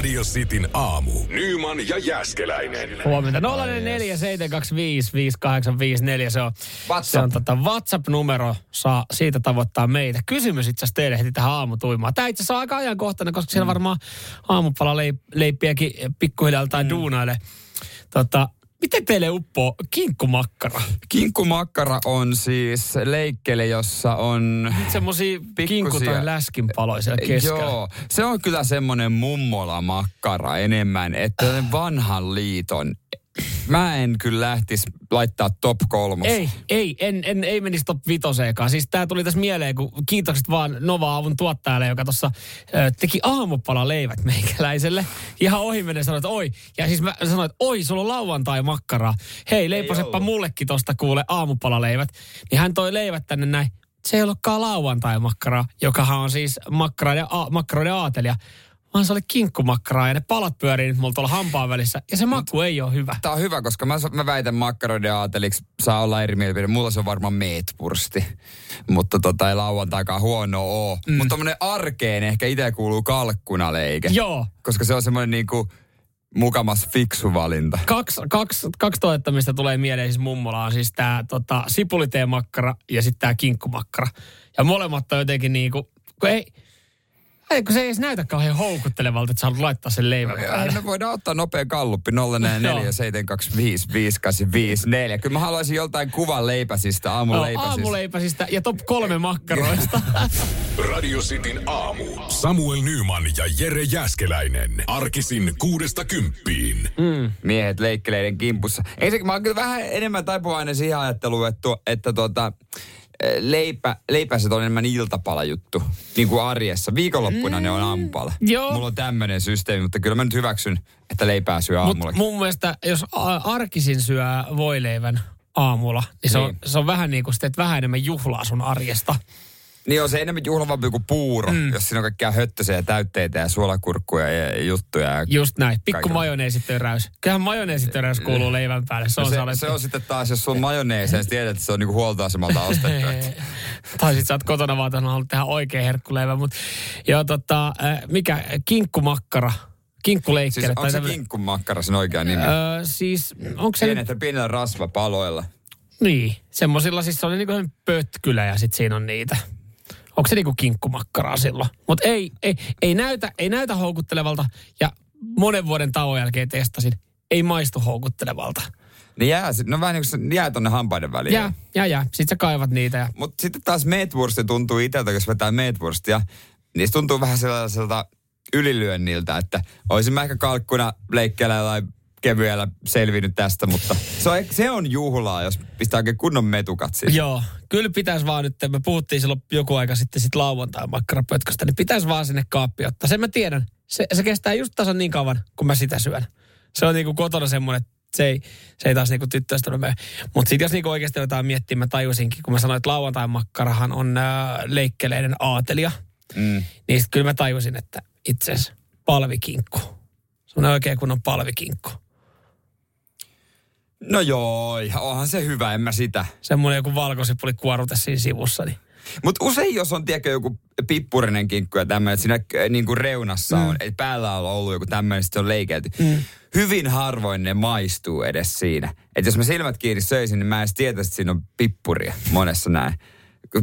Radio Cityn aamu. Nyman ja Jäskeläinen. Huomenta 0447255854. Se on, WhatsApp. se on tota WhatsApp-numero. Saa siitä tavoittaa meitä. Kysymys itse asiassa teille heti tähän aamutuimaan. Tämä itse asiassa on aika ajankohtainen, koska siellä varmaan aamupala leippiäkin pikkuhiljaa tai mm. duunaille. Tota, miten teille uppoo kinkkumakkara? Kinkkumakkara on siis leikkele, jossa on... Semmoisia kinkku- tai läskinpaloja siellä keskellä. Joo, se on kyllä semmoinen mummola makkara enemmän, että vanhan liiton. Mä en kyllä lähtisi laittaa top kolmos. Ei, ei, en, en, ei menisi top vitoseenkaan. Siis tää tuli tässä mieleen, kun kiitokset vaan Nova-avun tuottajalle, joka tuossa teki aamupala leivät meikäläiselle. Ihan ohi menen sanoi, että oi. Ja siis mä sanoin, että oi, sulla on lauantai makkaraa. Hei, leiposeppa mullekin tosta kuule aamupalaleivät. Niin hän toi leivät tänne näin. Se ei ollutkaan lauantai makkaraa, jokahan on siis makkaroiden, a, makkaroiden aatelia. Vaan se oli kinkkumakkaraa ja ne palat pyörii nyt mulla tuolla hampaan välissä. Ja se maku ei ole hyvä. Tää on hyvä, koska mä, mä väitän makkaroiden aateliksi, saa olla eri mielipide. Mulla se on varmaan meetpursti, mutta tota ei lauantaikaan huono oo. Mm. Mutta tommonen arkeen ehkä itse kuuluu kalkkunaleike. Joo, Koska se on semmoinen niinku mukamas fiksu valinta. kaksi, kaksi, kaksi toetta, mistä tulee mieleen siis mummola on siis tämä tota, sipuliteen-makkara ja sitten tämä kinkkumakkara. Ja molemmat on jotenkin niinku, kun ei, ei, kun se ei edes näytä kauhean houkuttelevalta, että sä haluat laittaa sen leivän Ei, päälle. me voidaan ottaa nopea kalluppi 0447255854. Kyllä mä haluaisin joltain kuvan leipäsistä, No, aamuleipäsistä. aamuleipäsistä ja top kolme makkaroista. Radio Cityn aamu. Samuel Nyman ja Jere Jäskeläinen. Arkisin kuudesta kymppiin. Miehet leikkeleiden kimpussa. Ensinnäkin mä oon kyllä vähän enemmän taipuvainen siihen ajatteluun, että, että tuota, leipä, leipäiset on enemmän iltapalajuttu, niin kuin arjessa. Viikonloppuna mm, ne on aamupala. joo. Mulla on tämmöinen systeemi, mutta kyllä mä nyt hyväksyn, että leipää syö aamulla. mun mielestä, jos arkisin syö voileivän aamulla, niin se, On, Niin. se on vähän niin kuin sitten, että vähän enemmän juhlaa sun arjesta. Niin on se enemmän juhlavampi kuin puuro, mm. jos siinä on kaikkia höttöisiä ja täytteitä ja suolakurkkuja ja juttuja. Ja Just näin. Pikku Kaikilla. majoneesitöyräys. Kyllähän majoneesitöyräys kuuluu leivän päälle. Se on No se, saletti. se on sitten taas, jos majoneesi, niin tiedät, että se on niinku huoltoasemalta ostettu. tai sit sä oot kotona vaan, että haluat tehdä oikein herkkuleivä. Mutta joo, tota, mikä, kinkkumakkara, kinkkuleikkele. Siis onko se tämmönen- kinkkumakkara sen oikea nimi? Öö, siis, onko se nyt, Pienet, pienillä rasvapaloilla. niin, semmosilla siis se oli niinku semmonen pötkylä ja sit siinä on niitä. Onko se niinku kinkkumakkaraa silloin? Mutta ei, ei, ei, näytä, ei näytä houkuttelevalta ja monen vuoden tauon jälkeen testasin. Ei maistu houkuttelevalta. Ne jää, sit- no vähän niin kuin jää tonne hampaiden väliin. Jää, jää, jää. Sitten sä kaivat niitä ja Mutta sitten taas meetwursti tuntuu itseltä, jos vetää meetwurstia, niin se tuntuu vähän sellaiselta ylilyönniltä, että olisin mä ehkä kalkkuna leikkeellä tai kevyellä selvinnyt tästä, mutta se on, se on juhlaa, jos pistää oikein kunnon metukat siihen. Joo, kyllä pitäisi vaan nyt, me puhuttiin silloin joku aika sitten sit lauantai makkarapötköstä, niin pitäisi vaan sinne kaappi ottaa. Sen mä tiedän, se, se kestää just tasan niin kauan, kun mä sitä syön. Se on niinku kotona semmoinen, että se ei, se ei taas niinku tyttöistä ole. Mutta sitten jos niinku oikeasti jotain miettiä, mä tajusinkin, kun mä sanoin, että lauantai makkarahan on äh, leikkeleiden aatelia, Mm. niin sit kyllä mä tajusin, että itse asiassa palvikinkku. Semmoinen oikein kunnon palvikinkku. No joo, onhan se hyvä, en mä sitä. Semmoinen joku valkosipuli kuorute siinä sivussa, niin Mutta usein, jos on tiedätkö, joku pippurinen kinkku ja tämmöinen, että siinä äh, niin kuin reunassa mm. on, että päällä on ollut joku tämmöinen, sitten se on leikelty. Mm. Hyvin harvoin ne maistuu edes siinä. Että jos mä silmät kiinni söisin, niin mä en tietäisi, että siinä on pippuria monessa näin.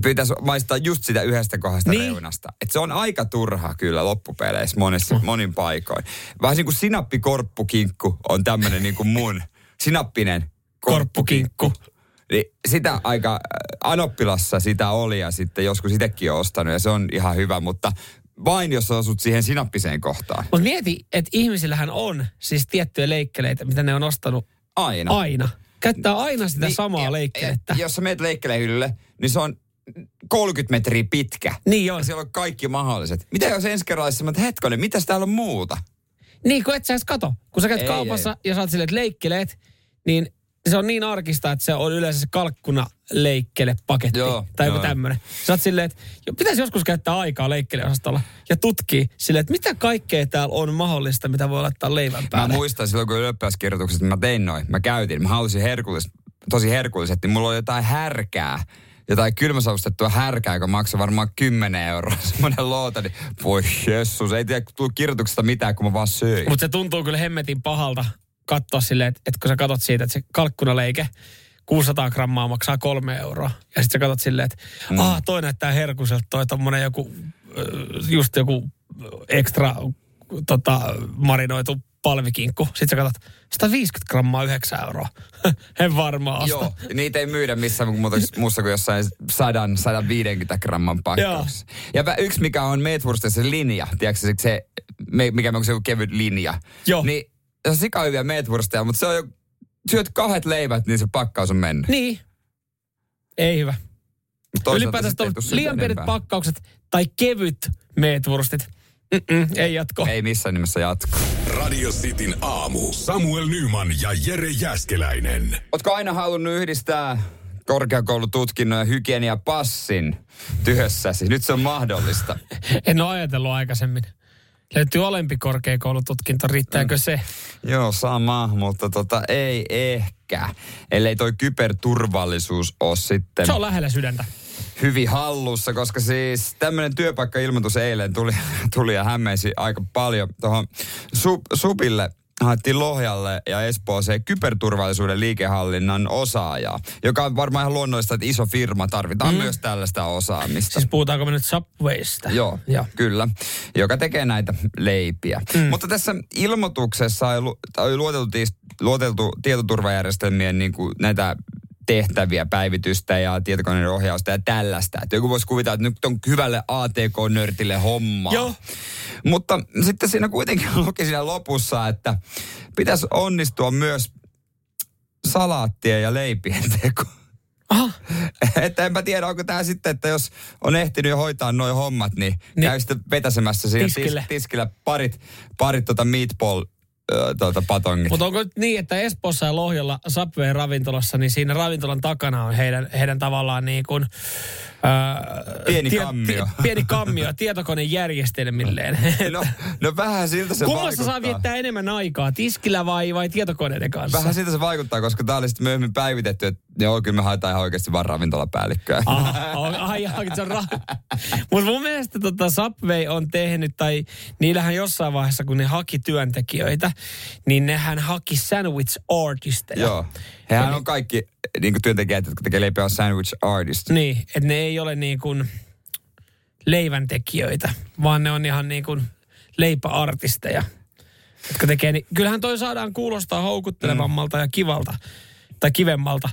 Pitäisi maistaa just sitä yhdestä kohdasta Niin. niin. reunasta. Et se on aika turha kyllä loppupeleissä monessa, monin paikoin. Vähän niin kuin sinappikorppukinkku on tämmöinen niin kuin mun sinappinen korppukinkku. niin sitä aika äh, Anoppilassa sitä oli ja sitten joskus itsekin on ostanut ja se on ihan hyvä, mutta vain jos osut siihen sinappiseen kohtaan. Mutta mieti, että ihmisillähän on siis tiettyjä leikkeleitä, mitä ne on ostanut Aina. aina. Käyttää aina sitä niin, samaa ja- leikkelettä. ja- Jos sä meet leikkelehyllylle, niin se on 30 metriä pitkä. Niin on. Ja siellä on kaikki mahdolliset. Mitä jos ensi kerralla että hetkonen, mitäs täällä on muuta? Niin, kun et sä edes kato. Kun sä käyt Ei, kaupassa ja saat silleen, että leikkeleet, niin se on niin arkista, että se on yleensä se kalkkuna leikkele paketti Joo, tai joku tämmöinen. Sä oot silleen, että pitäisi joskus käyttää aikaa leikkeleosastolla ja tutkii silleen, että mitä kaikkea täällä on mahdollista, mitä voi laittaa leivän Mä päälle. muistan silloin, kun ylioppilaskirjoitukset, mä tein noin. Mä käytin, mä halusin herkullis, tosi herkulliset, niin mulla oli jotain härkää. Jotain kylmäsavustettua härkää, joka maksoi varmaan 10 euroa. Semmoinen loota, niin voi jessus, ei tiedä tullut kirjoituksesta mitään, kun mä vaan söin. Mutta se tuntuu kyllä hemmetin pahalta katsoa silleen, että, että kun sä katot siitä, että se kalkkunaleike 600 grammaa maksaa kolme euroa. Ja sitten sä katot silleen, että mm. ah, toi näyttää herkuselta, toi tommonen joku, just joku ekstra tota, marinoitu palvikinkku. Sitten sä katsot, 150 grammaa 9 euroa. en varmaan osta. Joo, niitä ei myydä missään muussa kuin jossain 100, 150 gramman pakkauksessa. Ja yksi, mikä on Meetwurstissa se linja, tiedätkö se, se mikä on se kevyt linja. Joo. Niin se on sika hyviä Meetwursteja, mutta se on jo, syöt kahdet leivät, niin se pakkaus on mennyt. Niin. Ei hyvä. Ylipäätään liian pienet pakkaukset tai kevyt meetwurstit. Mm-mm, ei jatko. Ei missään nimessä jatko. Radio Cityn aamu. Samuel Nyman ja Jere Jäskeläinen. Ootko aina halunnut yhdistää korkeakoulututkinnon ja hygieniapassin työssäsi? Nyt se on mahdollista. En ole ajatellut aikaisemmin. Löytyy alempi korkeakoulututkinto, riittääkö Mm. se? Joo, sama, mutta tota, ei ehkä. Ellei toi kyberturvallisuus ole sitten Se on lähellä sydäntä. Hyvin hallussa, koska siis tämmöinen työpaikkailmoitus eilen tuli, tuli ja hämmensi aika paljon tuohon Sup, Supille haettiin Lohjalle ja Espooseen kyberturvallisuuden liikehallinnan osaajaa, joka on varmaan ihan luonnollista, että iso firma tarvitaan mm. myös tällaista osaamista. Siis puhutaanko me nyt Subwaysta? Joo, Joo. kyllä. Joka tekee näitä leipiä. Mm. Mutta tässä ilmoituksessa oli, lu- oli luoteltu, luoteltu tietoturvajärjestelmien niin kuin näitä tehtäviä, päivitystä ja tietokoneiden ohjausta ja tällaista. Että joku voisi kuvitella, että nyt on hyvälle ATK-nörtille hommaa. Joo. Mutta sitten siinä kuitenkin luki siinä lopussa, että pitäisi onnistua myös salaattien ja leipien teko. Aha. Että enpä tiedä, onko tämä sitten, että jos on ehtinyt jo hoitaa noin hommat, niin, Niin. käy sitten vetäsemässä siinä Tiskille. Tis, tiskillä parit, parit tota meatball tuota, patongit. Mutta onko nyt niin, että Espoossa ja Lohjalla Subway ravintolassa, niin siinä ravintolan takana on heidän, heidän tavallaan niin kuin... Ää, Pieni kammio. pieni kammio tietokonejärjestelmilleen. no, no vähän siltä se Kummassa vaikuttaa. saa viettää enemmän aikaa, tiskillä vai, vai tietokoneiden kanssa? Vähän siltä se vaikuttaa, koska tämä oli sitten myöhemmin päivitetty, että joo, kyllä me haetaan ihan oikeasti vaan ravintolapäällikköä. Ai, ai, se on ra- Mutta mun mielestä tota Subway on tehnyt, tai niillähän jossain vaiheessa, kun ne haki työntekijöitä, niin nehän haki sandwich artisteja. Joo. Hehän on kaikki niin työntekijät, jotka tekee leipiä, on sandwich artist. Niin, että ne ei ole niin kuin leiväntekijöitä, vaan ne on ihan niin kuin leipäartisteja, jotka tekee, niin kyllähän toi saadaan kuulostaa houkuttelevammalta ja kivalta tai kivemmalta.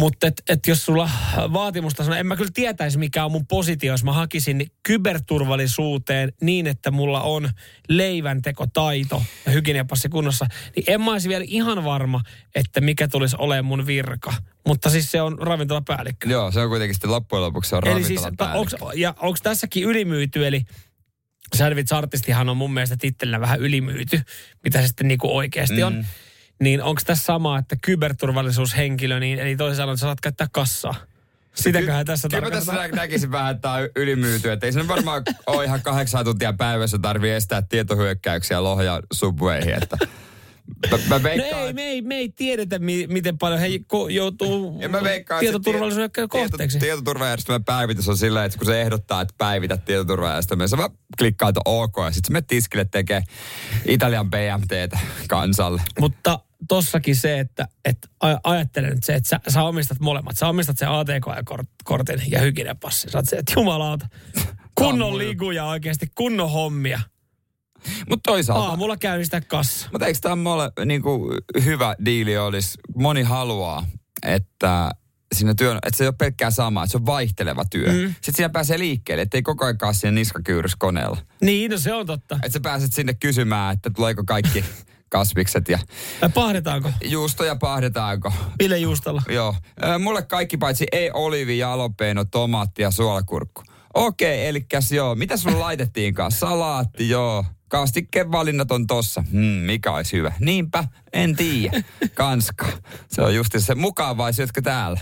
Mutta et, et jos sulla vaatimusta sanoo, en mä kyllä tietäisi mikä on mun positio, jos mä hakisin kyberturvallisuuteen niin, että mulla on leiväntekotaito ja hygieniapassi kunnossa, niin en mä olisi vielä ihan varma, että mikä tulisi olemaan mun virka. Mutta siis se on ravintolapäällikkö. Joo, se on kuitenkin sitten loppujen lopuksi se on Eli siis, ta, onks, ja onko tässäkin ylimyyty, eli sandwich-artistihan on mun mielestä tittelinä vähän ylimyyty, mitä se sitten niinku oikeasti on. Niin onko tässä sama, että kyberturvallisuushenkilö, niin, eli toisin sanoen, että saat käyttää kassaa? Sitäköhän tässä Kyllä mä tässä näkisin vähän, että tämä on ylimyyty. Että ei se varmaan ole ihan kahdeksan tuntia päivässä tarvii estää tietohyökkäyksiä Lohja Subwayhin. Että mä, mä No veikkaan, ei, me ei, me ei tiedetä, mi, miten paljon he ko, joutuu ja mä veikkaan, että se tietoturvallisuuden tieto- kohteeksi. Tietoturvajärjestelmän päivitys on sillä, että kun se ehdottaa, että päivitä tietoturvajärjestelmää, sä vaan klikkaat OK ja sitten se menee tiskille tekee Italian BMTtä kansalle. Mutta tossakin se, että, että aj- ajattele nyt se, että sä, sä omistat molemmat. Sä omistat sen ATK-kortin ja hygieniapassin. Sä oot se, että jumalauta, kunnon liguja oikeasti, kunnon hommia. Mutta toisaalta... Aamulla käynnistää kassa. Mutta eikö tämä mole, niin kuin, hyvä diili olisi? Moni haluaa, että siinä työn, että se ei ole pelkkää samaa, että se on vaihteleva työ. Mm. Sitten siinä pääsee liikkeelle, ettei koko ajan ole siinä niskakyyrys koneella. Niin, no se on totta. Että sä pääset sinne kysymään, että tuleeko kaikki kasvikset ja Vai pahdetaanko? juustoja pahdetaanko. Mille juustolla? Joo. Mulle kaikki paitsi ei olivi, jalopeino, tomaatti ja suolakurkku. Okei, eli joo. Mitä sulla laitettiinkaan? Salaatti, joo. Kastikkeen valinnat on tossa. Hmm, mikä olisi hyvä? Niinpä, en tiedä. Kanska. Se on just se mukavaa, jotka täällä.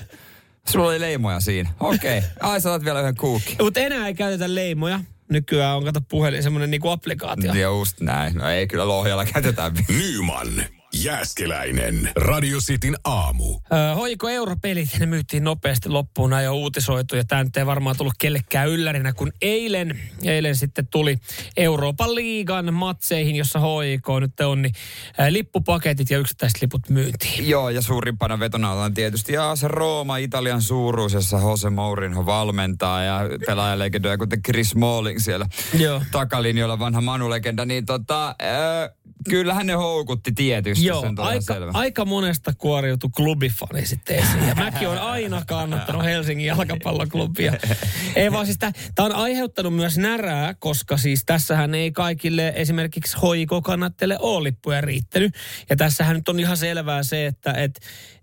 Sulla oli leimoja siinä. Okei. Okay. Ai, sä vielä yhden kuukin. Mutta enää ei käytetä leimoja. Nykyään on kato puhelin semmoinen niinku applikaatio. Just näin. No ei kyllä Lohjalla käytetä. Nyman. Jääskeläinen. Radio Cityn aamu. Öö, hoiko europelit, ne myytiin nopeasti loppuun, nämä jo uutisoitu ja tämä nyt ei varmaan tullut kellekään yllärinä, kun eilen, eilen sitten tuli Euroopan liigan matseihin, jossa HIK nyt on, niin ää, lippupaketit ja yksittäiset liput myyntiin. Joo, ja suurimpana vetona ollaan tietysti ja se Rooma, Italian suuruus, jossa Jose Mourinho valmentaa ja pelaajalegendoja, kuten Chris Smalling siellä Joo. takalinjoilla, vanha Manu-legenda, niin tota, äh, kyllähän ne houkutti tietysti. Joo, ihan aika, aika monesta kuoriutui klubifani sitten esiin. Ja mäkin olen aina kannattanut Helsingin jalkapalloklubia. Ei vaan siis tämä on aiheuttanut myös närää, koska siis tässähän ei kaikille esimerkiksi hoiko kannattele ole lippuja riittänyt. Ja tässähän nyt on ihan selvää se, että et,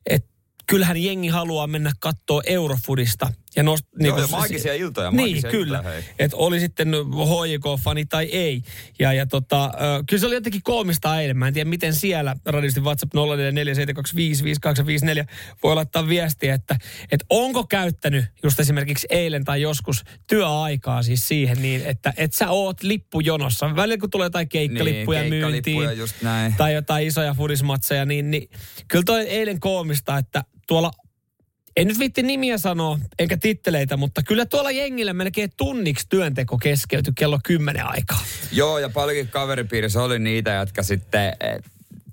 et, kyllähän jengi haluaa mennä kattoo Eurofudista. Ja nost, Joo, kun ja maagisia iltoja, Niin, maagisia kyllä. iltoja. Että oli sitten HJK-fani tai ei. Ja, ja tota, ö, kyllä se oli jotenkin koomista eilen. Mä en tiedä, miten siellä radiosti WhatsApp 0447255854 voi laittaa viestiä, että, että onko käyttänyt just esimerkiksi eilen tai joskus työaikaa siis siihen niin, että et sä oot lippujonossa. Välillä kun tulee jotain keikkalippuja Niin, myyntiin just näin. tai jotain isoja fudismatseja, niin, niin kyllä toi eilen koomista, että tuolla en nyt viitti nimiä sanoa, eikä titteleitä, mutta kyllä tuolla jengillä melkein tunniksi työnteko keskeytyi kello 10 aikaa. Joo, ja paljonkin kaveripiirissä oli niitä, jotka sitten eh,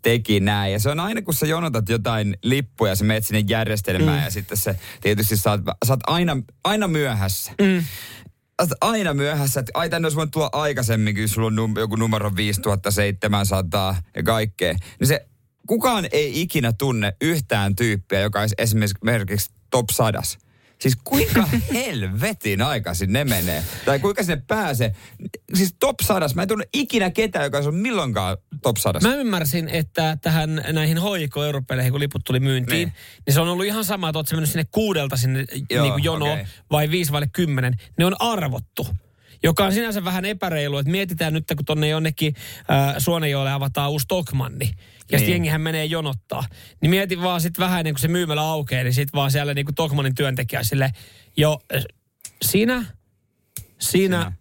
teki näin. Ja se on aina, kun sä jonotat jotain lippuja, sä menet sinne järjestelmään mm. ja sitten se tietysti sä oot, sä oot aina, aina myöhässä. Mm. Aina myöhässä, että ai tänne olisi voinut tulla aikaisemmin, kun sulla on num, joku numero 5700 ja kaikkea. Niin se, kukaan ei ikinä tunne yhtään tyyppiä, joka olisi esimerkiksi top sadas. Siis kuinka helvetin aikaisin ne menee? Tai kuinka sinne pääsee? Siis top sadas. Mä en tunne ikinä ketään, joka on milloinkaan top sadas. Mä ymmärsin, että tähän näihin HIK europeleihin, kun liput tuli myyntiin, Niin. niin, se on ollut ihan sama, että oot mennyt sinne kuudelta sinne Joo, niin kuin jonoon okei. vai viisi vai kymmenen. Ne on arvottu. Joka on sinänsä vähän epäreilu, että mietitään nyt, kun tonne jonnekin äh, Suonenjoelle avataan uusi Tokmanni. Ja sitten Niin. jengihän menee jonottaa. Niin mieti vaan sitten vähän ennen kuin se myymälä aukeaa, niin sitten vaan siellä niin kuin Tokmannin työntekijä sille, jo äh, sinä, sinä,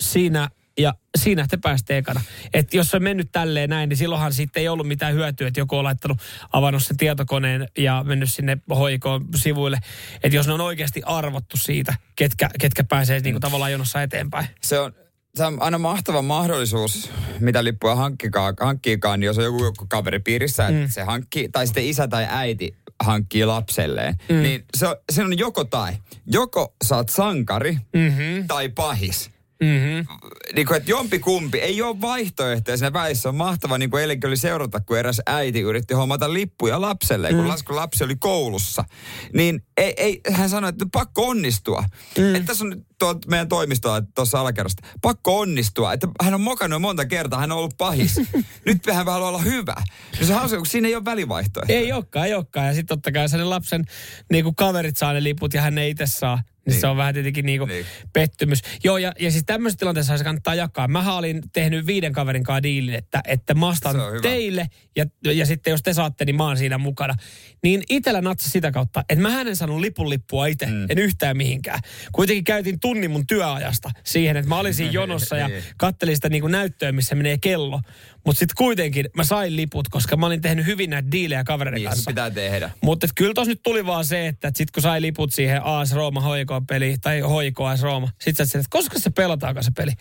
sinä ja siinä te pääsitte ekana. Et jos se on mennyt tälleen näin, niin silloinhan siitä ei ollut mitään hyötyä, että joku on laittanut, avannut sen tietokoneen ja mennyt sinne hoikoon-sivuille. Että jos ne on oikeasti arvottu siitä, ketkä, ketkä pääsee niinku tavallaan jonossa eteenpäin. Se on, se on aina mahtava mahdollisuus, mitä lippuja hankkikaan, hankkiikaan, niin jos on joku, joku kaveripiirissä, että se hankkii, tai sitten isä tai äiti hankkii lapselleen, mm. niin se on, se on joko tai. Joko oot sankari mm-hmm. tai pahis. Mm-hmm. Niin kuin, että jompi kumpi, ei ole vaihtoehtoja siinä välissä. On mahtava niin kuin eilenkin oli seurata, kun eräs äiti yritti hommata lippuja lapselle, kun, las, kun lapsi oli koulussa. Niin ei, ei, hän sanoi, että pakko onnistua. Mm. Että tässä on nyt tuo meidän toimistoa tuossa alakerrasta. Pakko onnistua. Että hän on mokannut monta kertaa, hän on ollut pahis. nyt hän haluaa olla hyvä. No se on hauska, kun siinä ei ole välivaihtoehtoja. Ei olekaan, ei olekaan. Ja sitten totta kai sen lapsen niin kuin kaverit saa ne liput ja hän ei itse saa. Niin, Niin. niin. se on vähän tietenkin niin kuin Niin. pettymys. Joo, ja, ja siis tämmöisessä tilanteessa se kannattaa jakaa. Mä olin tehnyt viiden kaverin kanssa diilin, että, että mä ostan Se hyvä. teille ja, ja sitten jos te saatte, niin mä oon siinä mukana. Niin itellä natsa sitä kautta, että mä en saanut lipun lippua itse, mm. en yhtään mihinkään. Kuitenkin käytin tunnin mun työajasta siihen, että mä olin siinä jonossa ja Niin. kattelin sitä niin kuin näyttöä, missä menee kello. Mutta sitten kuitenkin mä sain liput, koska mä olin tehnyt hyvin näitä diilejä kavereiden Niin kanssa. pitää tehdä. Mutta kyllä tos nyt tuli vaan se, että sit kun sai liput siihen AS Rooma HIK-peliin, tai HIK AS Rooma, sit sä että koska se pelataankaan se peli.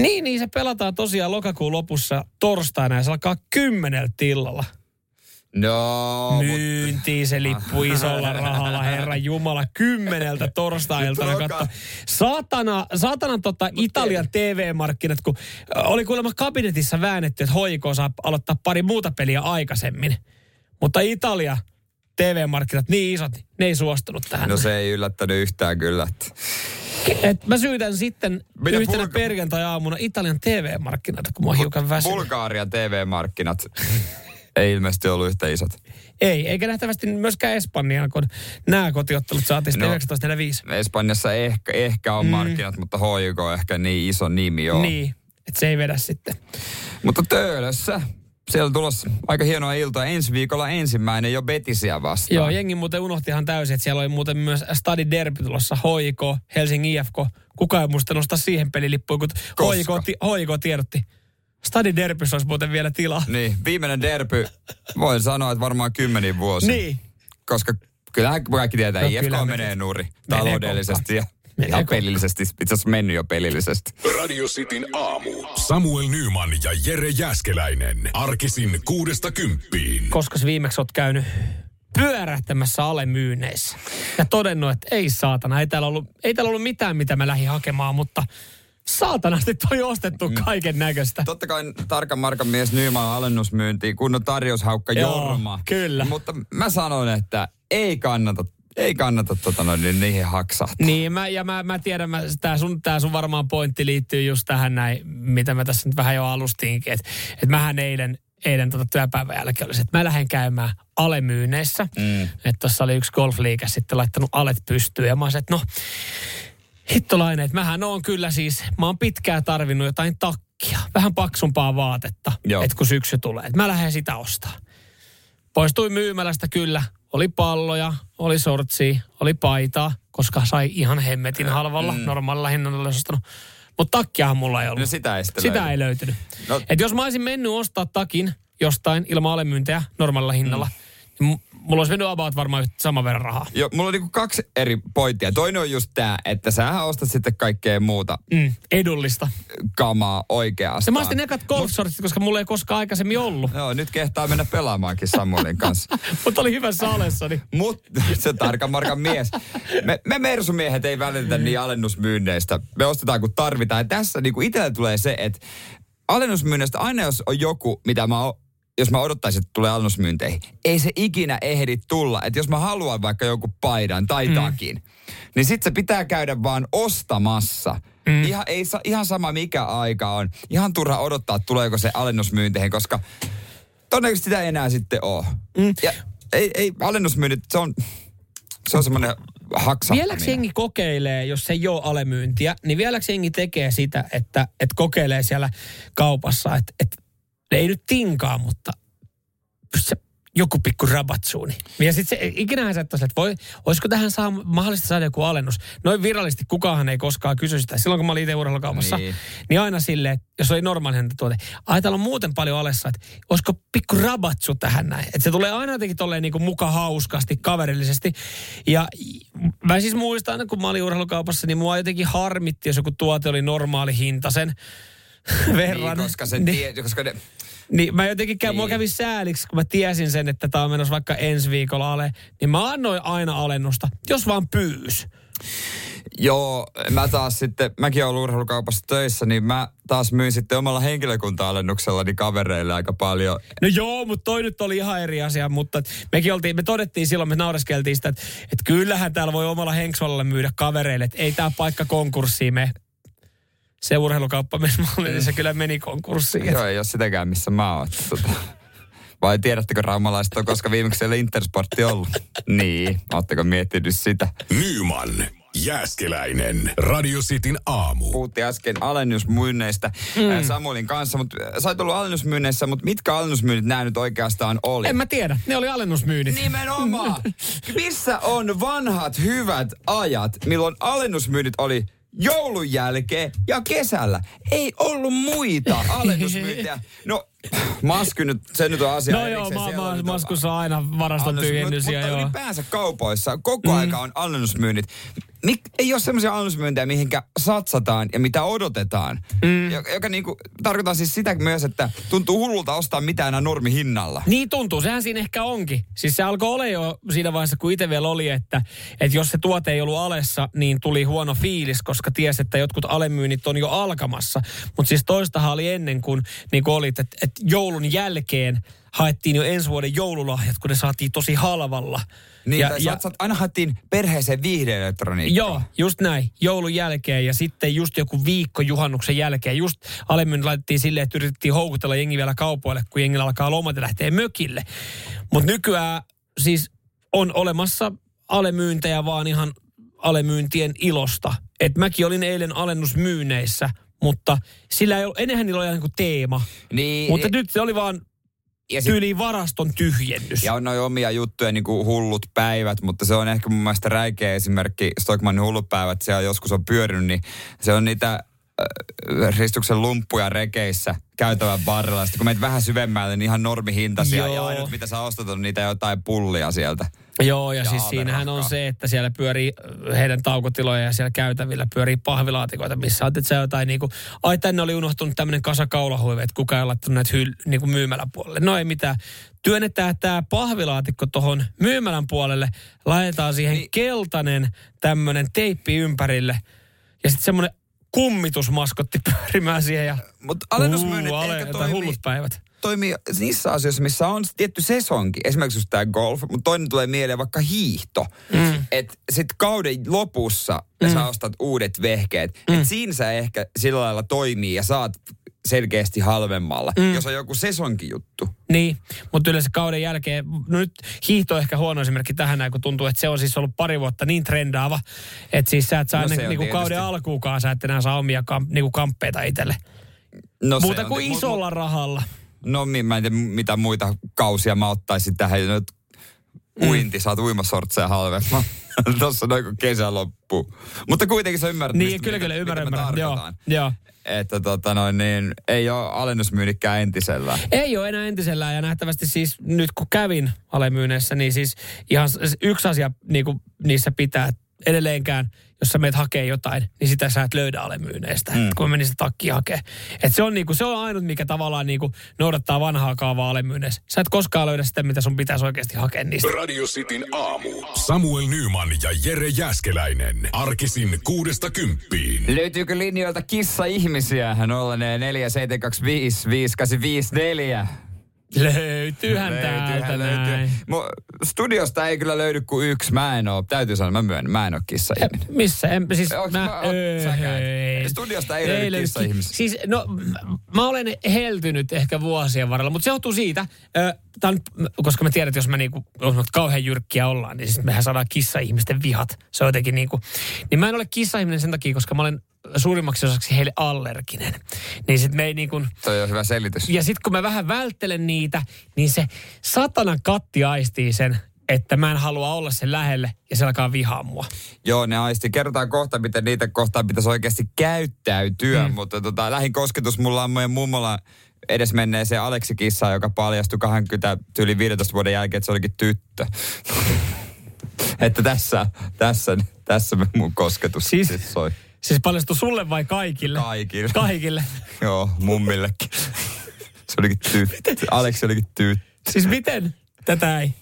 Niin, niin se pelataan tosiaan lokakuun lopussa torstaina ja se alkaa kymmeneltä illalla. No, mut, Myyntiin se lippu isolla rahalla, herra Jumala, kymmeneltä torstailtana Nyt katso. ruoka- Saatana, saatana tota Italian TV-markkinat, kun oli kuulemma kabinetissa väännetty, että HIK saa aloittaa pari muuta peliä aikaisemmin. Mutta Italia TV-markkinat niin isot, ne ei suostunut tähän. no se ei yllättänyt yhtään kyllä. Et mä syytän sitten Mitä yhtenä Bulga- perjantai-aamuna Italian TV-markkinoita, kun mä oon hiukan väsynyt. Bulgarian TV-markkinat ei ilmeisesti ollut yhtä isot. Ei, eikä nähtävästi myöskään Espanjaan, kun nämä kotiottelut saatiin sitten No. 19.45. Espanjassa ehkä, ehkä on mm. markkinat, mutta HJK on ehkä niin iso nimi joo. Niin. että se ei vedä sitten. Mutta Töölössä, siellä tulossa aika hienoa iltaa. Ensi viikolla ensimmäinen jo Betisiä vastaan. Joo, jengi muuten unohti ihan täysin, että siellä oli muuten myös Stadi Derby tulossa, HIK, Helsingin IFK. Kukaan ei muista nostaa siihen pelilippuun, kun HIK, HIK tiedotti. Stadi Derbys olisi muuten vielä tilaa. Niin, viimeinen derby, voin sanoa, että varmaan kymmeniin vuosiin. Niin. Koska kyllähän kaikki tietää, No, IFK kyllä me- menee nuuri Menee taloudellisesti ja Menee ihan pelillisesti. Itse asiassa mennyt jo pelillisesti. Radio Cityn aamu. Samuel Nyman ja Jere Jäskeläinen. Arkisin kuudesta kymppiin. Koska viimeksi oot käynyt pyörähtämässä alemyynneissä ja todennut, että ei saatana, ei täällä ollut, ei täällä ollut mitään, mitä mä lähdin hakemaan, mutta saatanasti toi ostettu kaiken näköistä. Totta kai tarkan markan mies Nyman alennusmyyntiin, kunnon tarjoushaukka Joo, Jorma. kyllä. Mutta mä sanoin, että ei kannata, ei kannata tota noin, niin niihin haksahtaa. Niin, mä, ja mä, mä tiedän, mä, tää, sun, tää sun varmaan pointti liittyy just tähän näin, mitä mä tässä nyt vähän jo alustinkin, että et mähän eilen, eilen tota työpäivän jälkeen olisi, että mä lähden käymään alemyyneissä. Mm. Että tuossa oli yksi golfliike sitten laittanut alet pystyyn ja mä olisin, että no hittolainen, että mähän on kyllä siis, mä oon pitkään tarvinnut jotain takkia, vähän paksumpaa vaatetta, että kun syksy tulee, että mä lähden sitä ostaa. Poistuin myymälästä kyllä. Oli palloja, oli sortsia, oli paitaa, koska sai ihan hemmetin halvalla. Mm. Normaalilla hinnalla olisi ostanut. Mutta takkiahan mulla ei ollut. No sitä ei sitten Sitä löydy. ei löytynyt. No-. Et jos mä olisin mennyt ostaa takin jostain ilman alemyyntejä normaalilla hinnalla, mm. niin mulla olisi mennyt about varmaan saman verran rahaa. Joo, mulla on niinku kaksi eri pointtia. Toinen on just tää, että sähän ostat sitten kaikkea muuta Mm. Edullista. kamaa Ja oikeastaan. mä ostin ekat golfsortsit, koska mulla ei koskaan aikaisemmin ollut. Joo, nyt kehtaa mennä pelaamaankin Samuelin kanssa. Mutta oli hyvässä alessa, niin Mutta se tarkan markan mies. Me, me mersumiehet ei välitetä niin alennusmyynneistä. Me ostetaan kun tarvitaan. Ja tässä niinku itsellä tulee se, että alennusmyynnistä aina jos on joku, mitä mä o- jos mä odottaisin, että tulee alennusmyynteihin, ei se ikinä ehdi tulla. Että jos mä haluan vaikka joku paidan tai takin, niin sit se pitää käydä vaan ostamassa. Mm. Ihan, ei, ihan sama mikä aika on. Ihan turha odottaa, että tuleeko se alennusmyynteihin, koska todennäköisesti sitä ei enää sitten ole. Mm. Ja ei, ei alennusmyynnit, se on, se on semmoinen. Vieläks jengi kokeilee, jos se ei ole alemyyntiä, niin vieläks jengi tekee sitä, että, että kokeilee siellä kaupassa, että, että ne ei nyt tinkaa, mutta se joku pikku rabatsuuni. Ja sitten se, ikinähän sä et ole, että voi, olisiko tähän saa, mahdollista saada joku alennus. Noin virallisesti kukaan ei koskaan kysy sitä. Silloin kun mä olin itse urheilukaupassa, Niin. niin. niin aina silleen, että jos oli normaali tuote, ai täällä on muuten paljon alessa, että olisiko pikku rabatsu tähän näin. Että se tulee aina jotenkin tolleen niin kuin muka hauskasti, kaverillisesti. Ja mä siis muistan aina, kun mä olin urheilukaupassa, niin mua jotenkin harmitti, jos joku tuote oli normaali hintaisen verran. Niin, koska, sen Niin. tie, koska ne, Niin mä jotenkin, käy, Niin. mua kävi sääliksi, kun mä tiesin sen, että tää on menossa vaikka ensi viikolla ale, niin mä annoin aina alennusta, jos vaan pyys. joo, mä taas sitten, mäkin olen urheilukaupassa töissä, niin mä taas myin sitten omalla henkilökunta-alennuksellani kavereille aika paljon. No joo, mutta toi nyt oli ihan eri asia, mutta mekin oltiin, me todettiin silloin, me naureskeltiin sitä, että, että kyllähän täällä voi omalla henksvallalla myydä kavereille, että ei tää paikka konkurssiin me. Se urheilukauppa, missä mä olin, niin se kyllä meni konkurssiin. Joo, ei ole sitäkään, missä mä oon. Tota. Vai tiedättekö raumalaiset on, koska viimeksi siellä Intersportti ollut? Niin, ootteko miettinyt sitä? Nyman, Jääskeläinen. Radio Cityn aamu. Puhuttiin äsken alennusmyynneistä mm. Samuelin kanssa, mutta sä oot ollut alennusmyynneissä, mutta mitkä alennusmyynnit nämä nyt oikeastaan oli? En mä tiedä, ne oli alennusmyynnit. Nimenomaan. Missä on vanhat hyvät ajat, milloin alennusmyynnit oli joulun jälkeen ja kesällä? Ei ollut muita alennusmyyntejä. No, Masky nyt, se nyt on asia No joo, on nyt maskussa on aina varaston alennus- tyhjennys mutta, mutta ylipäänsä kaupoissa koko mm. aika on alennusmyynnit. Mik, ei ole semmoisia alennusmyyntejä, mihinkä satsataan ja mitä odotetaan. Mm. Joka, joka niinku, tarkoittaa siis sitä myös, että tuntuu hullulta ostaa mitään enää normihinnalla. Niin tuntuu, sehän siinä ehkä onkin. Siis se alkoi olla jo siinä vaiheessa, kun itse vielä oli, että, että jos se tuote ei ollut alessa, niin tuli huono fiilis, koska tiesi, että jotkut alemyynnit on jo alkamassa. Mutta siis toistahan oli ennen kuin, niin kuin olit, että, että joulun jälkeen haettiin jo ensi vuoden joululahjat, kun ne saatiin tosi halvalla. Niin, ja, ja, satsat, aina haettiin perheeseen viihdeelektroniikkaa. Joo, just näin. Joulun jälkeen ja sitten just joku viikko juhannuksen jälkeen. Just alemmin laitettiin silleen, että yritettiin houkutella jengi vielä kaupoille, kun jengillä alkaa lomat ja lähtee mökille. Mutta nykyään siis on olemassa alemyyntejä vaan ihan alemyyntien ilosta. Et mäkin olin eilen alennusmyyneissä, mutta sillä ei ollut, ennenhän niillä oli joku teema. Niin, Mutta nyt se oli vaan ja sit- tyyliin varaston tyhjennys. Ja on noin omia juttuja, niin kuin hullut päivät, mutta se on ehkä mun mielestä räikeä esimerkki Stockmanin hullut päivät, siellä joskus on pyörinyt, niin se on niitä ristuksen lumppuja rekeissä käytävän varrella. Sitten kun menet vähän syvemmälle, niin ihan normihintaisia. Joo. Ja ainut mitä sä ostat on niitä jotain pullia sieltä. Joo, ja, Ja siis siinähän on se, että siellä pyörii äh, heidän taukotiloja ja siellä käytävillä pyörii pahvilaatikoita, missä on, että jotain niinku, ai tänne oli unohtunut tämmöinen kasa kaulahuive, että kuka ei ole laittanut näitä hyl, niinku myymälän puolelle. No ei mitään. Työnnetään tämä pahvilaatikko tuohon myymälän puolelle, laitetaan siihen Niin. niin. keltainen tämmöinen teippi ympärille ja sitten semmoinen kummitusmaskotti pyörimään siihen ja Mutta alennusmyynnit Uu, ale- ehkä toimii, hullut päivät. toimii niissä asioissa, missä on tietty sesonki. Esimerkiksi just tämä golf, mutta toinen tulee mieleen vaikka hiihto. Mm. Että sitten kauden lopussa mm. sä ostat uudet vehkeet. Mm. Että siinä sä ehkä sillä lailla toimii ja saat selkeästi halvemmalla, mm. jos on joku sesonkin juttu. Niin, mutta yleensä kauden jälkeen, no nyt hiihto on ehkä huono esimerkki tähän näin, kun tuntuu, että se on siis ollut pari vuotta niin trendaava, että siis sä et saa No ennen niinku tietysti. kauden alkuukaan, sä et enää saa omia kamp, niinku kamppeita itselle. No, Muuta kuin mut- isolla rahalla. No mi- mä en tiedä, mitä muita kausia mä ottaisin tähän. Nyt uinti, saat uimasortseja halvemman. Tuossa noin kun kesä loppuu. Mutta kuitenkin sä ymmärrät, Niin, mistä- kyllä, mitä- kyllä, mitä ymmärrän, me ymmärrän. Joo, joo. Että tota noin, niin, ei ole alennusmyynnikkään entisellään. Ei ole enää entisellään ja nähtävästi siis nyt kun kävin alemyyneissä, niin siis ihan yksi asia niin kuin niissä pitää edelleenkään, jos sä meet hakee jotain, niin sitä sä et löydä alemyyneistä, mm. kun mä menin sitä takkia hakee. Et se, on niinku, se on ainut, mikä tavallaan niinku noudattaa vanhaa kaavaa alemyyneissä. Sä et koskaan löydä sitä, mitä sun pitäisi oikeasti hakea niistä. Radio Cityn aamu. Samuel Nyman ja Jere Jäskeläinen. Arkisin kuudesta kymppiin. Löytyykö linjoilta kissa-ihmisiä? 047255854. Löytyyhän täältä näin. Mu- studiosta ei kyllä löydy kuin yksi. Mä en oo, täytyy sanoa, mä myönnän, mä en oo kissa-ihminen. Missä? En, siis Onks mä, mä- oot säkään? ei. Studiosta ei löydy kissa-ihmisiä. Siis, no, mä olen heltynyt ehkä vuosien varrella, mutta se johtuu siitä, ö, on, nyt- koska mä tiedän, että jos me niinku, jos me kauhean jyrkkiä ollaan, niin siis mehän saadaan kissa-ihmisten vihat. Se on jotenkin niinku, niin mä en ole kissa-ihminen sen takia, koska mä olen suurimmaksi osaksi heille allerginen. Niin sit me ei niinku, Toi on hyvä selitys. ja sitten kun mä vähän välttelen niitä, niin se satana katti aistii sen, että mä en halua olla sen lähelle ja se alkaa vihaa mua. Joo, ne aisti. Kerrotaan kohta, miten niitä kohtaan pitäisi oikeasti käyttäytyä, mm. mutta tota, lähin kosketus mulla on meidän edes menneeseen Aleksi kissaan, joka paljastui 20 yli 15 vuoden jälkeen, että se olikin tyttö. että tässä, tässä, tässä mun kosketus siis, siis soi. Siis paljastui sulle vai kaikille? Kaikille. Kaikille. Joo, mummillekin. se olikin tyttö. Aleksi olikin tyttö. Siis miten? Tätä ei.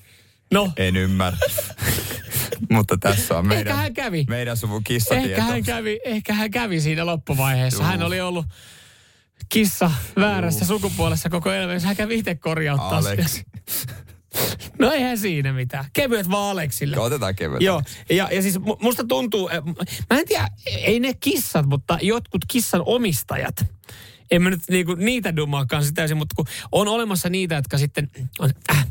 No, En ymmärrä. mutta tässä on meidän, Ehkä hän kävi. meidän suvun kissatieto. ehkä hän, kävi, ehkä hän kävi siinä loppuvaiheessa. Juu. Hän oli ollut kissa väärässä sukupuolessa koko elämänsä. Hän kävi itse korjauttaa sitä. No eihän siinä mitään. Kevyet vaan Aleksille. Joo, Otetaan kevyet. Joo, ja, ja siis mu- musta tuntuu, eh, mä en tiedä, ei ne kissat, mutta jotkut kissan omistajat, en mä nyt niinku niitä dumaakaan sitä täysin, mutta kun on olemassa niitä, jotka sitten, on, äh,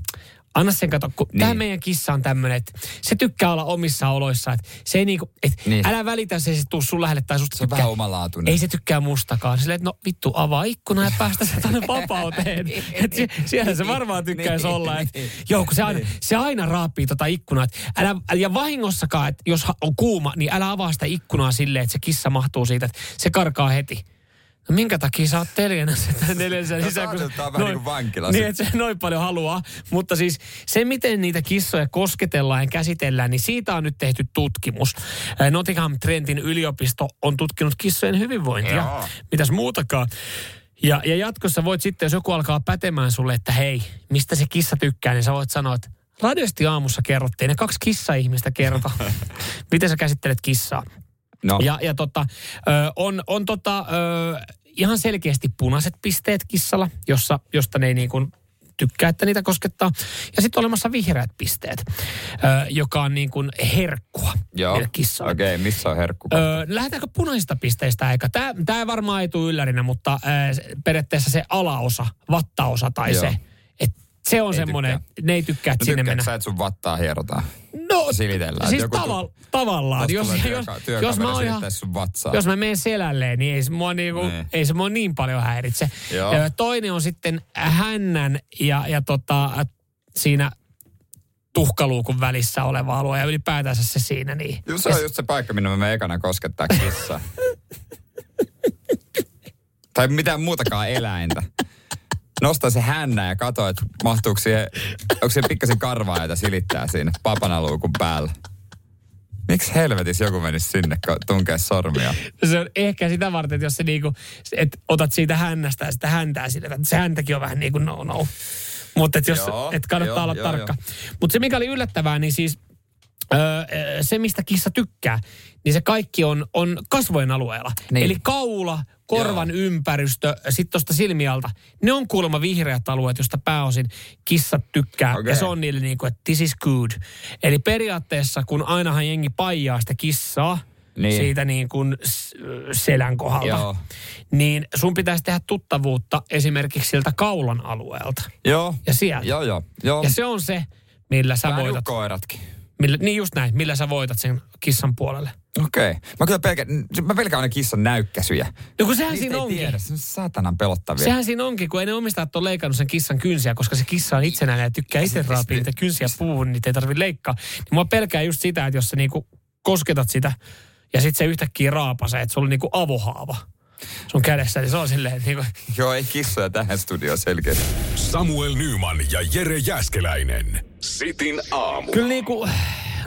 anna sen kato, kun niin. tämä Niin. meidän kissa on tämmöinen, että se tykkää olla omissa oloissa, että se ei niinku, et niin. Niin. älä välitä se, se tuu sun lähelle tai susta Se on tykkää. vähän omalaatuinen. Ei se tykkää mustakaan. Silleen, että no vittu, avaa ikkuna ja päästä se tänne vapauteen. Et sie- siellä se varmaan tykkäisi Niin, olla. Et, niin. joo, kun se aina, se aina raapii tota ikkunaa. Et Älä, ja vahingossakaan, että jos on kuuma, niin älä avaa sitä ikkunaa silleen, että se kissa mahtuu siitä, että se karkaa heti. No minkä takia sä oot tänne neljänsä No sisään? kun vähän niin. Niin, että se noin paljon haluaa. Mutta siis se, miten niitä kissoja kosketellaan ja käsitellään, niin siitä on nyt tehty tutkimus. Nottingham Trentin yliopisto on tutkinut kissojen hyvinvointia. Joo. Mitäs muutakaan. Ja, ja jatkossa voit sitten, jos joku alkaa pätemään sulle, että hei, mistä se kissa tykkää, niin sä voit sanoa, että radiosti aamussa kerrottiin, ne kaksi kissa-ihmistä kertoo. miten sä käsittelet kissaa? No, Ja, ja tota, ö, on, on tota, ö, ihan selkeästi punaiset pisteet kissalla, jossa, josta ne ei niin kuin tykkää, että niitä koskettaa. Ja sitten olemassa vihreät pisteet, ö, joka on niin kuin herkkua joo. kissalle. Okei, okay, missä on herkku? Öö, lähdetäänkö punaisista pisteistä aika? Tämä, varmaan ei tule yllärinä, mutta se- periaatteessa se alaosa, vattaosa tai Joo. se, se on Ei semmoinen, tykkää. ne ei tykkää, no sinne mennä. sä, että sun vattaa hierotaan? No silitellään. Siis Joku tava, tavallaan. Jos, Jos, jos, mä oon ihan, sun vatsaa. jos mä menen selälleen, niin ei se mua, niinku, Niin. ei se mua niin paljon häiritse. Joo. Ö, Toinen on sitten hännän ja, ja tota, siinä tuhkaluukun välissä oleva alue ja ylipäätänsä se siinä. Niin. Just se on just se paikka, minne mä menen ekana koskettaa kissaa. tai mitään muutakaan eläintä. Nostaa se hännä ja katso, että mahtuuko siihen, onko se pikkasen karvaa, jota silittää siinä papanaluukun päällä. Miksi helvetissä joku menisi sinne tunkea sormia? Se on ehkä sitä varten, että jos se niinku, että otat siitä hännästä ja sitä häntää sille, että se häntäkin on vähän niin kuin no no. Mutta jos, Joo, et kannattaa joo, olla joo, tarkka. Mutta se mikä oli yllättävää, niin siis öö, se mistä kissa tykkää, niin se kaikki on, on kasvojen alueella. Niin. Eli kaula, korvan Joo. ympäristö, sitten tuosta silmialta. Ne on kuulemma vihreät alueet, josta pääosin kissat tykkää. Okei. Ja se on niille niin kuin, että this is good. Eli periaatteessa, kun ainahan jengi paijaa sitä kissaa, Niin. siitä niin kuin selän kohdalta, Joo. niin sun pitäisi tehdä tuttavuutta esimerkiksi siltä kaulan alueelta. Joo. Ja sieltä. Joo, joo. joo. Ja se on se, millä sä Vähän voitat. koiratkin. Millä, niin just näin, millä sä voitat sen kissan puolelle. Okei. Okay. Mä kyllä pelkään, mä pelkään aina kissan näykkäsyjä. No kun sehän Niistä siinä ei onkin. tiedä, se on saatanan pelottavia. Sehän siinä onkin, kun ei ne omistajat ole leikannut sen kissan kynsiä, koska se kissa on itsenäinen ja tykkää itse raapia niitä kynsiä puuhun, niin niitä ei tarvitse leikkaa. Niin mua pelkää just sitä, että jos sä niinku kosketat sitä ja sitten se yhtäkkiä raapasee, että sulla on niinku avohaava sun kädessä, niin se on silleen, että niinku, Joo, ei kissoja tähän studioon selkeästi. Samuel Nyman ja Jere Jäskeläinen. Sitin aamu. Kyllä niinku,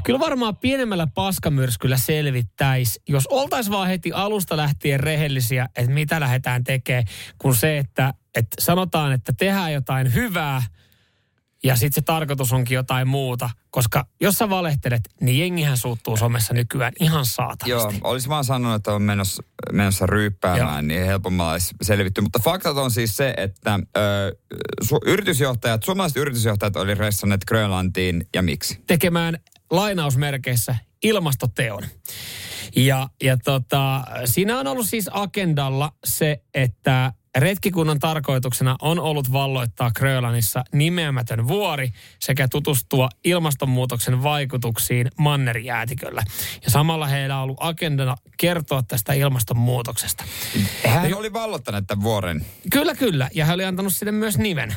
kyllä varmaan pienemmällä paskamyrskyllä selvittäisi, jos oltaisiin vaan heti alusta lähtien rehellisiä, että mitä lähdetään tekemään, kun se, että, että sanotaan, että tehdään jotain hyvää ja sitten se tarkoitus onkin jotain muuta. Koska jos sä valehtelet, niin jengihän suuttuu somessa nykyään ihan saatanasti. Joo, olisi vaan sanonut, että on menossa, menossa ryyppäämään, Joo. niin helpommalla olisi selvitty. Mutta faktat on siis se, että ö, su- yritysjohtajat, suomalaiset yritysjohtajat oli reissanneet Grönlantiin ja miksi? tekemään lainausmerkeissä ilmastoteon. Ja, ja tota, siinä on ollut siis agendalla se, että retkikunnan tarkoituksena on ollut valloittaa Grönlannissa nimeämätön vuori sekä tutustua ilmastonmuutoksen vaikutuksiin mannerjäätiköllä. Ja samalla heillä on ollut agendana kertoa tästä ilmastonmuutoksesta. Hän oli vallottaneet tämän vuoren Kyllä, kyllä. Ja he oli antanut sille myös nimen.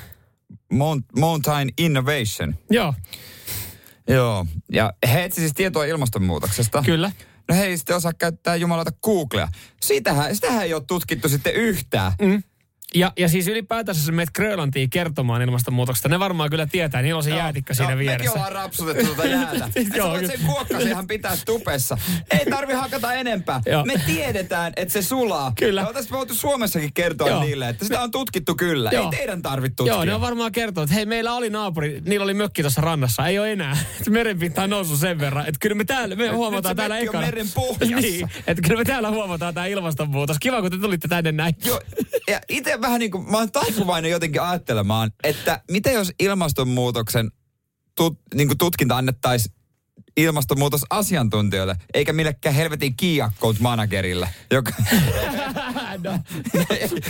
Mount- Mountain Innovation. Joo, Joo, ja he etsi siis tietoa ilmastonmuutoksesta. kyllä. No he ei sitten osaa käyttää jumalata Googlea. Sitähän, sitähän ei ole tutkittu sitten yhtään. Mm. Ja, ja siis ylipäätänsä sä menet Grönlantiin kertomaan ilmastonmuutoksesta. Ne varmaan kyllä tietää, niillä on se jäätikkö siinä Mekin vieressä. ollaan rapsutettu tuota jäätä. Joo, kyllä. sen kuokkasehan pitää tupessa. Ei tarvi hakata enempää. Joo. Me tiedetään, että se sulaa. Kyllä. Me oltaisiin voitu Suomessakin kertoa Joo. niille, että sitä on tutkittu kyllä. Joo. Ei teidän tarvitse tutkia. Joo, ne on varmaan kertonut, että hei, meillä oli naapuri, niillä oli mökki tuossa rannassa, ei ole enää. Merenpinta on noussut sen verran, että kyllä me täällä, me huomataan se täällä ekana. meren pohjassa. niin, että kyllä me täällä huomataan tämä ilmastonmuutos. Kiva, kun te tulitte tänne näin. Joo, ja itse vähän niin kuin, mä oon taipuvainen jotenkin ajattelemaan, että mitä jos ilmastonmuutoksen tut, niin kuin tutkinta annettaisiin ilmastonmuutosasiantuntijoille, eikä millekään helvetin key account managerille, joka, no.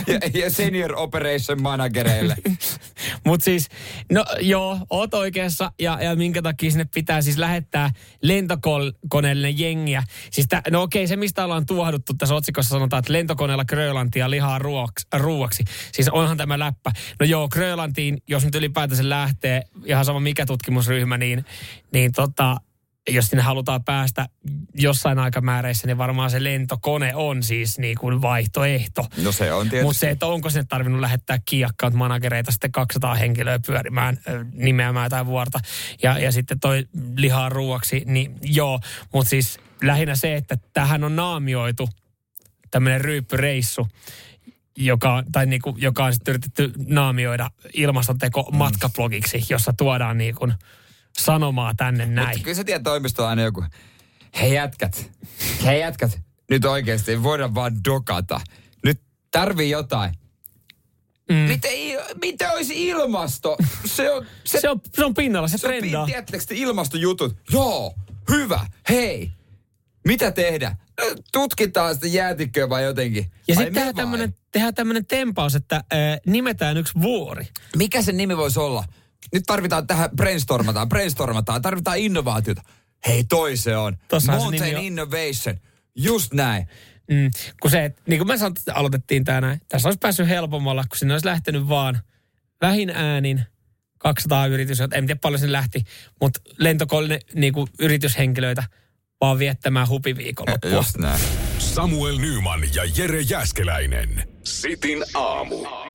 ja, ja senior operation managereille. Mutta siis, no joo, oot oikeassa ja, ja minkä takia sinne pitää siis lähettää lentokoneelle jengiä. Siis tä, no okei, se mistä ollaan tuohduttu tässä otsikossa sanotaan, että lentokoneella Grönlantia lihaa ruoksi, ruuaksi. Siis onhan tämä läppä. No joo, Grönlantiin, jos nyt ylipäätänsä lähtee, ihan sama mikä tutkimusryhmä, niin, niin tota, jos sinne halutaan päästä jossain aikamääreissä, niin varmaan se lentokone on siis niin kuin vaihtoehto. No se on tietysti. Mutta se, että onko sinne tarvinnut lähettää account managereita sitten 200 henkilöä pyörimään, nimeämään jotain vuorta ja, ja sitten toi lihaa ruuaksi, niin joo. Mutta siis lähinnä se, että tähän on naamioitu tämmöinen ryyppyreissu, joka, tai niinku, joka on sitten yritetty naamioida ilmastoteko matkablogiksi, jossa tuodaan niinku sanomaa tänne näin. Mutta kyllä se tiedät toimistolla aina joku, hei jätkät, hei jätkät, nyt oikeasti ei voida vaan dokata. Nyt tarvii jotain. Mm. Miten, miten olisi ilmasto? Se on, se, se, on, se on pinnalla, se, se trendaa. tiedättekö te ilmastojutut? Joo, hyvä, hei. Mitä tehdä? No, Tutkitaan sitä jäätikköä vai jotenkin. Ja sitten tehdään tämmöinen, tehdään tempaus, että äh, nimetään yksi vuori. Mikä sen nimi voisi olla? Nyt tarvitaan tähän brainstormataan, brainstormataan, tarvitaan innovaatiota. Hei, toi se on. Tossahan Mountain on. Innovation. Just näin. Mm, kun se, niin kuin mä sanoin, että aloitettiin tää näin. Tässä olisi päässyt helpommalla, kun sinne olisi lähtenyt vaan vähin äänin 200 yritys, en tiedä paljon sinne lähti, mutta lentokolle niin kuin yrityshenkilöitä vaan viettämään hupiviikonloppua. Just näin. Samuel Nyman ja Jere Jäskeläinen. Sitin aamu.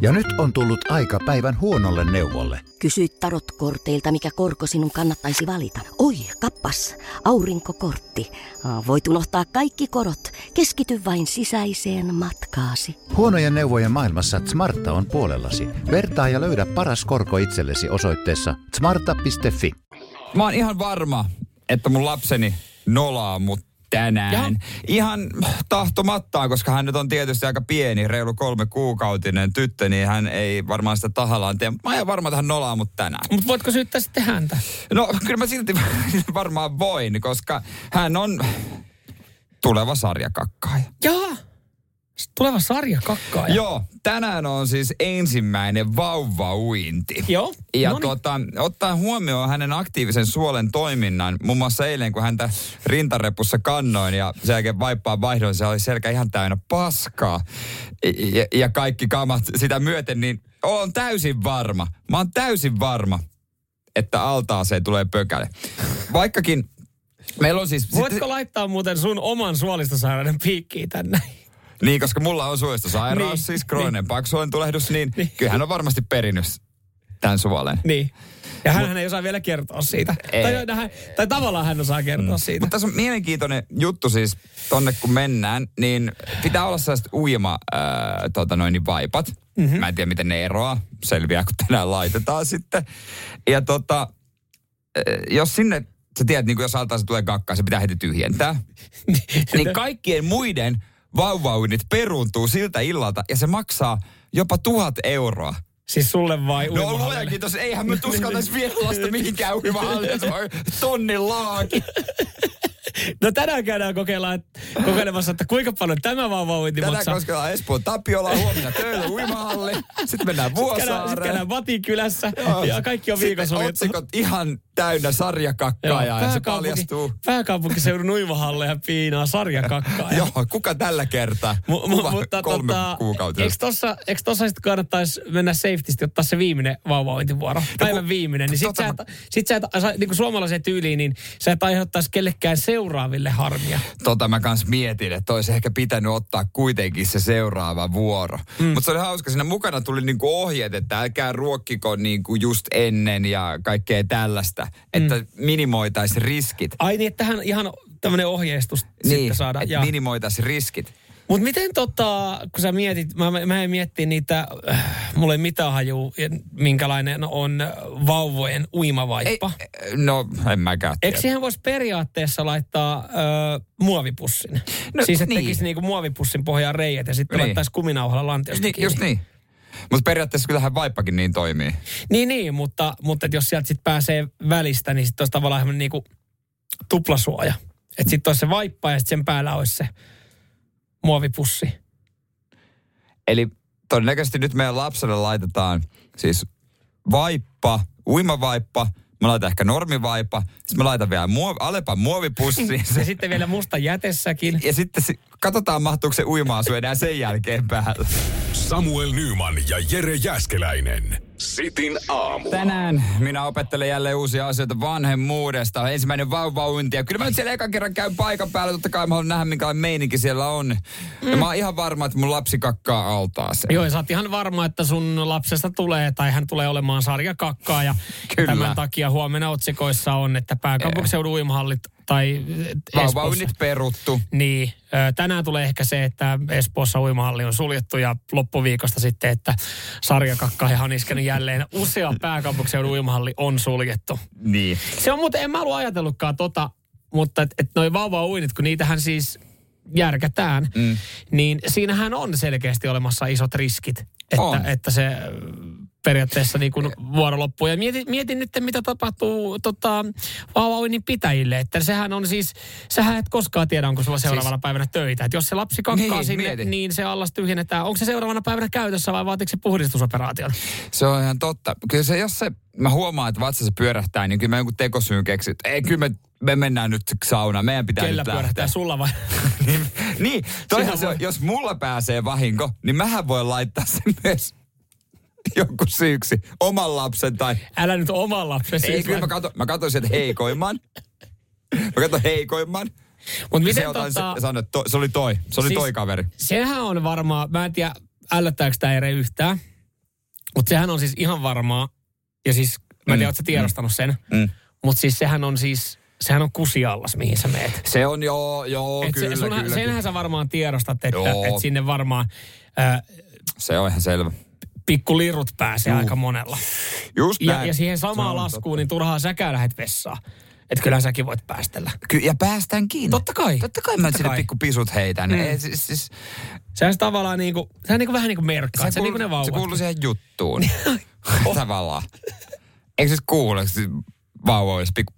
Ja nyt on tullut aika päivän huonolle neuvolle. Kysy tarotkorteilta, mikä korko sinun kannattaisi valita. Oi, kappas, aurinkokortti. Voit unohtaa kaikki korot. Keskity vain sisäiseen matkaasi. Huonojen neuvojen maailmassa Smarta on puolellasi. Vertaa ja löydä paras korko itsellesi osoitteessa smarta.fi. Mä oon ihan varma, että mun lapseni nolaa mut tänään. Jaha. Ihan tahtomattaan, koska hän nyt on tietysti aika pieni, reilu kolme kuukautinen tyttö, niin hän ei varmaan sitä tahallaan tee. Mä oon ihan varma, että hän nolaa mut tänään. Mutta voitko syyttää sitten häntä? No kyllä mä silti varmaan voin, koska hän on tuleva sarjakakkaaja. Jaa, tuleva sarja kakkaaja. Joo, tänään on siis ensimmäinen vauvauinti. Joo, Ja noniin. tota, ottaa huomioon hänen aktiivisen suolen toiminnan, muun muassa eilen, kun häntä rintarepussa kannoin ja sen jälkeen vaippaan vaihdoin, se oli selkä ihan täynnä paskaa ja, ja kaikki kamat sitä myöten, niin on täysin varma, mä oon täysin varma, että altaaseen tulee pökäle. Vaikkakin meillä on siis... Voitko laittaa muuten sun oman suolistosairauden piikkiin tänne? Niin, koska mulla on suolistosairaus, Niin, siis krooninen niin. paksuolen tulehdus, niin, Niin. kyllä hän on varmasti perinnyt tämän suolen. Niin. Ja hän ei osaa vielä kertoa siitä. Ei. Tai, hän, tai tavallaan hän osaa kertoa mm. siitä. Mutta tässä on mielenkiintoinen juttu siis, tonne kun mennään, niin pitää olla sellaiset uima äh, tota noin, niin vaipat. Mm-hmm. Mä en tiedä, miten ne eroaa. Selviää, kun tänään laitetaan sitten. Ja tota, äh, jos sinne, sä tiedät, niin kuin jos altaa se tulee kakkaa, se pitää heti tyhjentää. niin kaikkien muiden vauvauinit peruuntuu siltä illalta ja se maksaa jopa tuhat euroa. Siis sulle vai No luojan kiitos, eihän me uskaltaisi vielä lasta mihinkään se on tonnin laaki. No tänään käydään kokeillaan, että- kokeilemassa, että kuinka paljon tämä vauvauinti Tänään maksaa. kosketaan Espoon Tapiola, huomenna Töölö uimahalli. Sitten mennään käydään, sitten Vuosaareen. käydään Vatikylässä Joo. ja kaikki on suljettu. otsikot ihan täynnä sarjakakkaa ja se paljastuu. pääkaupunkiseudun uimahalleja piinaa sarjakakkaa. Joo, kuka tällä kertaa? Kuva mutta kolme tota, kuukautta. eikö tossa, eikö tossa sitten kannattaisi mennä safetysti ottaa se viimeinen vauvauintivuoro, päivän viimeinen, niin sit tota sä sit sä et, sä, niin kuin suomalaiseen tyyliin, niin sä et aiheuttaisi kellekään seuraaville harmia. Tota mä kans mietin, että olisi ehkä pitänyt ottaa kuitenkin se seuraava vuoro. Mm. Mutta se oli hauska, siinä mukana tuli niinku ohjeet, että älkää ruokkiko niinku just ennen ja kaikkea tällaista. Että mm. minimoitaisiin riskit. Ai niin, että tähän ihan tämmöinen ohjeistus Niin, sitten saada. että minimoitaisiin riskit. Mutta miten tota, kun sä mietit, mä, mä- en miettiä niitä, äh, mulla ei mitään hajuu, minkälainen on vauvojen uimavaippa. Ei, no, en mäkään tiedä. Eikö siihen voisi periaatteessa laittaa ö, muovipussin? No, siis että niin. tekisi niinku muovipussin pohjaan reijät ja sitten Niin. laittaisi kuminauhalla lantiosta Niin, just niin. Mutta periaatteessa kyllähän vaippakin niin toimii. Niin, niin mutta, mutta jos sieltä sitten pääsee välistä, niin sitten olisi tavallaan niinku tuplasuoja. Että sitten olisi se vaippa ja sitten sen päällä olisi se muovipussi. Eli todennäköisesti nyt meidän lapselle laitetaan siis vaippa, uimavaippa, mä laitan ehkä normivaippa, sitten mä laitan vielä muov, Alepan muovipussi. Ja sitten vielä musta jätessäkin. ja sitten si- katsotaan mahtuuko se uima-asu enää sen jälkeen päällä. Samuel Nyman ja Jere Jäskeläinen. Sitin aamu. Tänään minä opettelen jälleen uusia asioita vanhemmuudesta. Ensimmäinen vauvauinti. Ja kyllä mä nyt siellä ekan kerran käyn paikan päällä. Totta kai mä haluan nähdä, minkälainen meininki siellä on. Mm. Ja mä oon ihan varma, että mun lapsi kakkaa altaaseen. Joo, ja sä oot ihan varma, että sun lapsesta tulee, tai hän tulee olemaan sarjakakkaa, ja Kyllä. tämän takia huomenna otsikoissa on, että pääkaupunkiseudun uimahallit tai Espoossa. Vauvauinnit peruttu. Niin, ö, tänään tulee ehkä se, että Espoossa uimahalli on suljettu ja loppuviikosta sitten, että sarjakakka ja on iskenyt jälleen. Usea pääkaupunkiseudun uimahalli on suljettu. Niin. Se on muuten, en mä ollut ajatellutkaan tota, mutta että et noi vauvauinit, kun niitähän siis järkätään, mm. niin siinähän on selkeästi olemassa isot riskit, että, On. että se periaatteessa niin kuin vuoro loppuu. Ja mietin, mietin nyt, mitä tapahtuu tota, vauvauinnin pitäjille. Että sehän on siis, sähän et koskaan tiedä, onko sulla seuraavana siis, päivänä töitä. Että jos se lapsi kakkaa Niin, sinne, mieti. niin se allas tyhjennetään. Onko se seuraavana päivänä käytössä vai vaatiiko se puhdistusoperaation? Se on ihan totta. Kyllä se, jos se, mä huomaan, että vatsassa pyörähtää, niin kyllä mä jonkun tekosyyn keksin, että ei, kyllä me, me mennään nyt saunaan, meidän pitää Kellä nyt pyörähtää lähteä. sulla vai? niin, niin toihan Sehän se, voi- jos mulla pääsee vahinko, niin mähän voin laittaa sen myös jonkun syyksi. Oman lapsen tai... Älä nyt oman lapsen Ei, kyllä mä, kato, mä katsoin sieltä heikoimman. Mä katsoin heikoimman. Se, miten otan, tota, se, sanoin, että to, se oli toi. Se oli Siis- toi kaveri. sehän on varmaan, mä en tiedä ällöttääkö tämä ere yhtään, mutta sehän on siis ihan varmaa, ja siis mä en Mm, tiedä, ootko sä tiedostanut sen, Mm. mutta siis sehän on siis, sehän on kusiallas, mihin sä meet. Se on joo, joo, Et kyllä, se, sunhan, kyllä, senhän kyllä. sä varmaan tiedostat, että, Joo. että sinne varmaan äh, Se on ihan selvä. Pikkulirut pääsee aika monella. Just Ja, näin. ja siihen Se samaan laskuun, niin turhaan säkään lähdet vessaan. Että kyllähän säkin voit päästellä. Ky- ja päästään kiinni. Totta kai. Totta kai mä Totta sinne kai. pikku pisut heitän. Mm. Ei, siis, siis, Sehän se tavallaan niinku, sehän niinku vähän niin kuin merkkaa. Se, kuul- niin kuin ne se vauvat. kuuluu siihen juttuun. Tavallaan. Eikö se kuule, että vauva olisi pikku...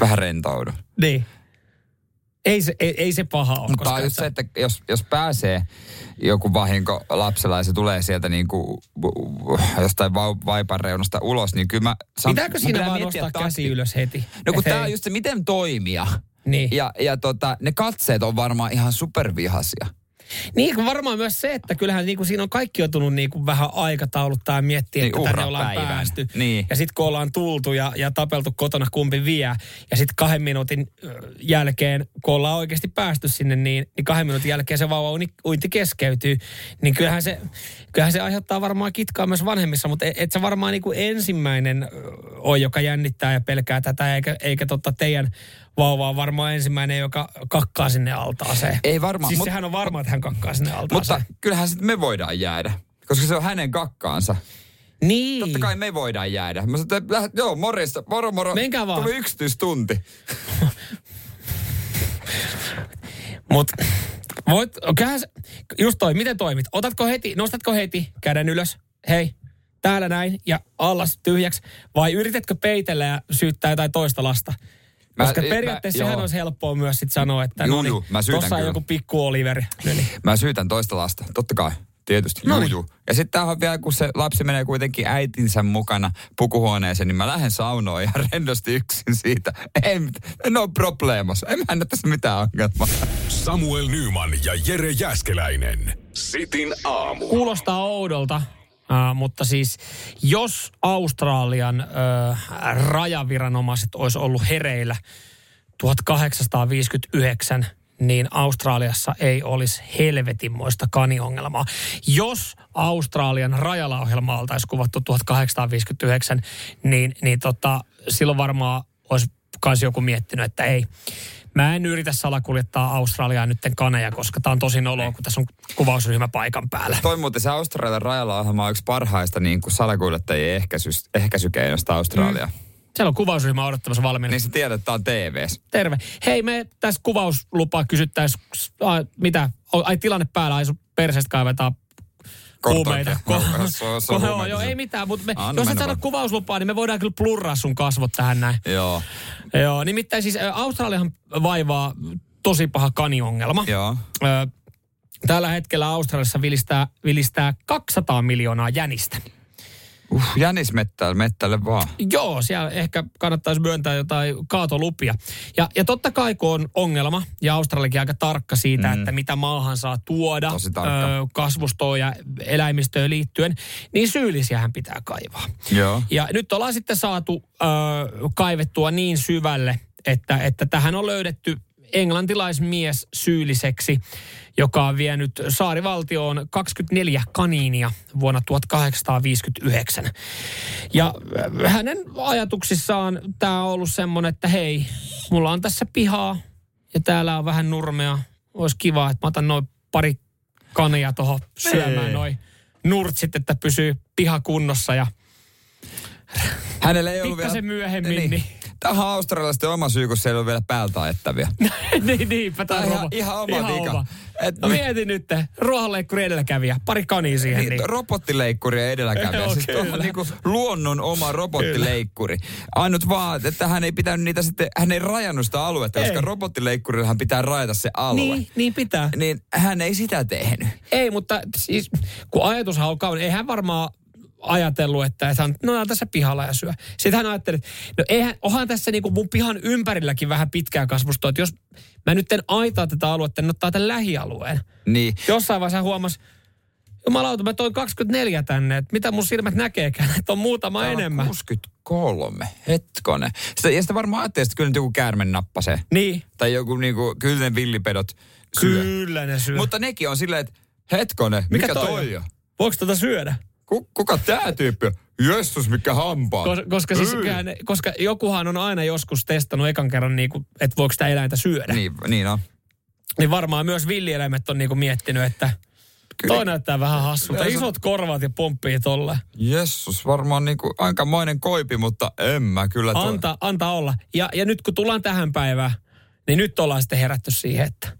Vähän rentoudu. Niin. Ei se, ei, ei se paha ole. Mutta just se, että jos, jos pääsee joku vahinko lapsella ja se tulee sieltä niinku jostain vau, vaipan reunasta ulos, niin kyllä mä... sam- Pitääkö siinä pitää vaan nostaa käsi takti- ylös heti? No kun hei. on just se, miten toimia. Niin. Ja, ja tota, ne katseet on varmaan ihan supervihasia. Niin, kun varmaan myös se, että kyllähän niin kuin siinä on kaikki joutunut niin kuin vähän aikatauluttaa ja miettiä, Niin, että tänne ollaan päivän. päästy. Niin. Ja sitten kun ollaan tultu ja, ja tapeltu kotona kumpi vie, ja sitten kahden minuutin jälkeen, kun ollaan oikeasti päästy sinne, niin, niin kahden minuutin jälkeen se vauva uinti keskeytyy. Niin kyllähän se, kyllähän se aiheuttaa varmaan kitkaa myös vanhemmissa, mutta et, et se varmaan niin kuin ensimmäinen on, joka jännittää ja pelkää tätä, eikä, eikä totta teidän vauva on varmaan ensimmäinen, joka kakkaa sinne altaaseen. Ei varmaan, Siis mut- sehän on varma, että hän kakkaa sinne altaaseen. Mutta kyllähän sitten me voidaan jäädä. Koska se on hänen kakkaansa. niin. Totta kai me voidaan jäädä. Mä sanoin, että lähdet- joo, morjesta, moro moro. Menkää vaan. Tuli yksityistunti. Mut voit, kyllähän just toi, miten toimit? Otatko heti, nostatko heti käden ylös? Hei, täällä näin ja allas tyhjäksi. Vai yritätkö peitellä ja syyttää jotain toista lasta? Mä- Koska mä- periaatteessa sehän joo. olisi helppoa myös sit sanoa, että Juu, no niin, juu, mä syytän tossa on joku pikku Oliveri. No niin. Mä syytän toista lasta, totta kai. Tietysti, juu, Noniin. juu. Ja sitten on vielä, kun se lapsi menee kuitenkin äitinsä mukana pukuhuoneeseen, niin mä lähden saunoon ihan rennosti yksin siitä. Ei, mit- no problemos. En mä tässä mitään ongelmaa. Samuel Nyman ja Jere Jäskeläinen. Sitin aamu. Kuulostaa oudolta, äh, mutta siis jos Australian äh, rajaviranomaiset olisi ollut hereillä 1859, niin Australiassa ei olisi helvetinmoista kaniongelmaa. Jos Australian rajalaohjelma oltaisiin kuvattu 1859, niin, niin tota, silloin varmaan olisi myös joku miettinyt, että ei, Mä en yritä salakuljettaa Australiaan nytten kaneja, koska tää on tosi noloa, kun tässä on kuvausryhmä paikan päällä. Toi muuten se Australian rajalla on yksi parhaista niin kuin salakuljettajien ehkäisy, ehkäisykeinoista Australia. Mm. Siellä on kuvausryhmä odottamassa valmiina. Niin sä tiedät, että tää on TVs. Terve. Hei, me tässä kuvauslupaa kysyttäisiin, mitä, ai tilanne päällä, ai sun perseestä kaivetaan on Ko- joo, joo, ei mitään, mutta me, Anna jos et saada kuvauslupaa, niin me voidaan kyllä plurraa sun kasvot tähän näin. Joo, Joo, nimittäin siis Australiahan vaivaa tosi paha kaniongelma. joo. Ö, Tällä hetkellä Australiassa vilistää, vilistää 200 miljoonaa jänistä. Uh, jänis mettälle, vaan. Joo, siellä ehkä kannattaisi myöntää jotain kaatolupia. Ja, ja totta kai kun on ongelma, ja Australiakin aika tarkka siitä, mm. että mitä maahan saa tuoda tarkka. kasvustoon ja eläimistöön liittyen, niin syyllisiähän pitää kaivaa. Joo. Ja nyt ollaan sitten saatu ö, kaivettua niin syvälle, että, että tähän on löydetty englantilaismies syylliseksi, joka on vienyt saarivaltioon 24 kaniinia vuonna 1859. Ja äh, hänen ajatuksissaan tämä on ollut semmoinen, että hei, mulla on tässä pihaa ja täällä on vähän nurmea. Olisi kiva, että mä otan noin pari kania tuohon syömään noin nurtsit, että pysyy piha kunnossa ja Hänellä ei ollut vielä... myöhemmin, niin, tähän on australialaisten oma syy, kun siellä on vielä päältä ajettavia. niin, niinpä. Tämä Ihan- on ihan oma vika. Oma. Et- no mieti nyt, ruohonleikkuri edelläkävijä, pari kania siihen. Niin, Niin. robottileikkuri edelläkävijä. Siis tuo on kyllä. niinku luonnon oma robottileikkuri. Ainut vaan, että hän ei pitänyt niitä sitten, hän ei rajannut sitä aluetta, Ei. koska robottileikkurillahan pitää rajata se alue. Niin, niin pitää. Niin hän ei sitä tehnyt. Ei, mutta siis kun ajatushan on kaunis, ei hän varmaan ajatellut, että hän, no on tässä pihalla ja syö. Sitten hän ajatteli, että no eihän, onhan tässä niinku mun pihan ympärilläkin vähän pitkää kasvustoa, että jos mä nyt en aitaa tätä aluetta, niin ottaa tämän lähialueen. Niin. Jossain vaiheessa hän huomasi, jumalauta, mä toin 24 tänne, että mitä mun silmät näkeekään, että on muutama Täällä on enemmän. 63, hetkonen. Sitä, ja sitä varmaan ajattelee, että kyllä nyt joku käärme nappasee. Niin, Tai joku niinku, kyllä ne villipedot syö. kyllä ne syö. Mutta nekin on silleen, että hetkonen, mikä, mikä toi, toi on? Voiko tota syödä? Ku, kuka tää tyyppi on? Jessus, mikä hampaa. Kos, koska, siis, kyllähän koska jokuhan on aina joskus testannut ekan kerran, niin kuin, että voiko sitä eläintä syödä. Niin. Niin, niin on. niin varmaan myös villieläimet on niin kuin miettinyt, että Kyllä. toi näyttää vähän hassulta. Kyllä Isot korvat ja pomppii tolle. Jessus, varmaan niinku aikamoinen koipi, mutta en mä kyllä. Anta, anta olla. Ja, ja nyt kun tullaan tähän päivään, niin nyt ollaan sitten herätty siihen, että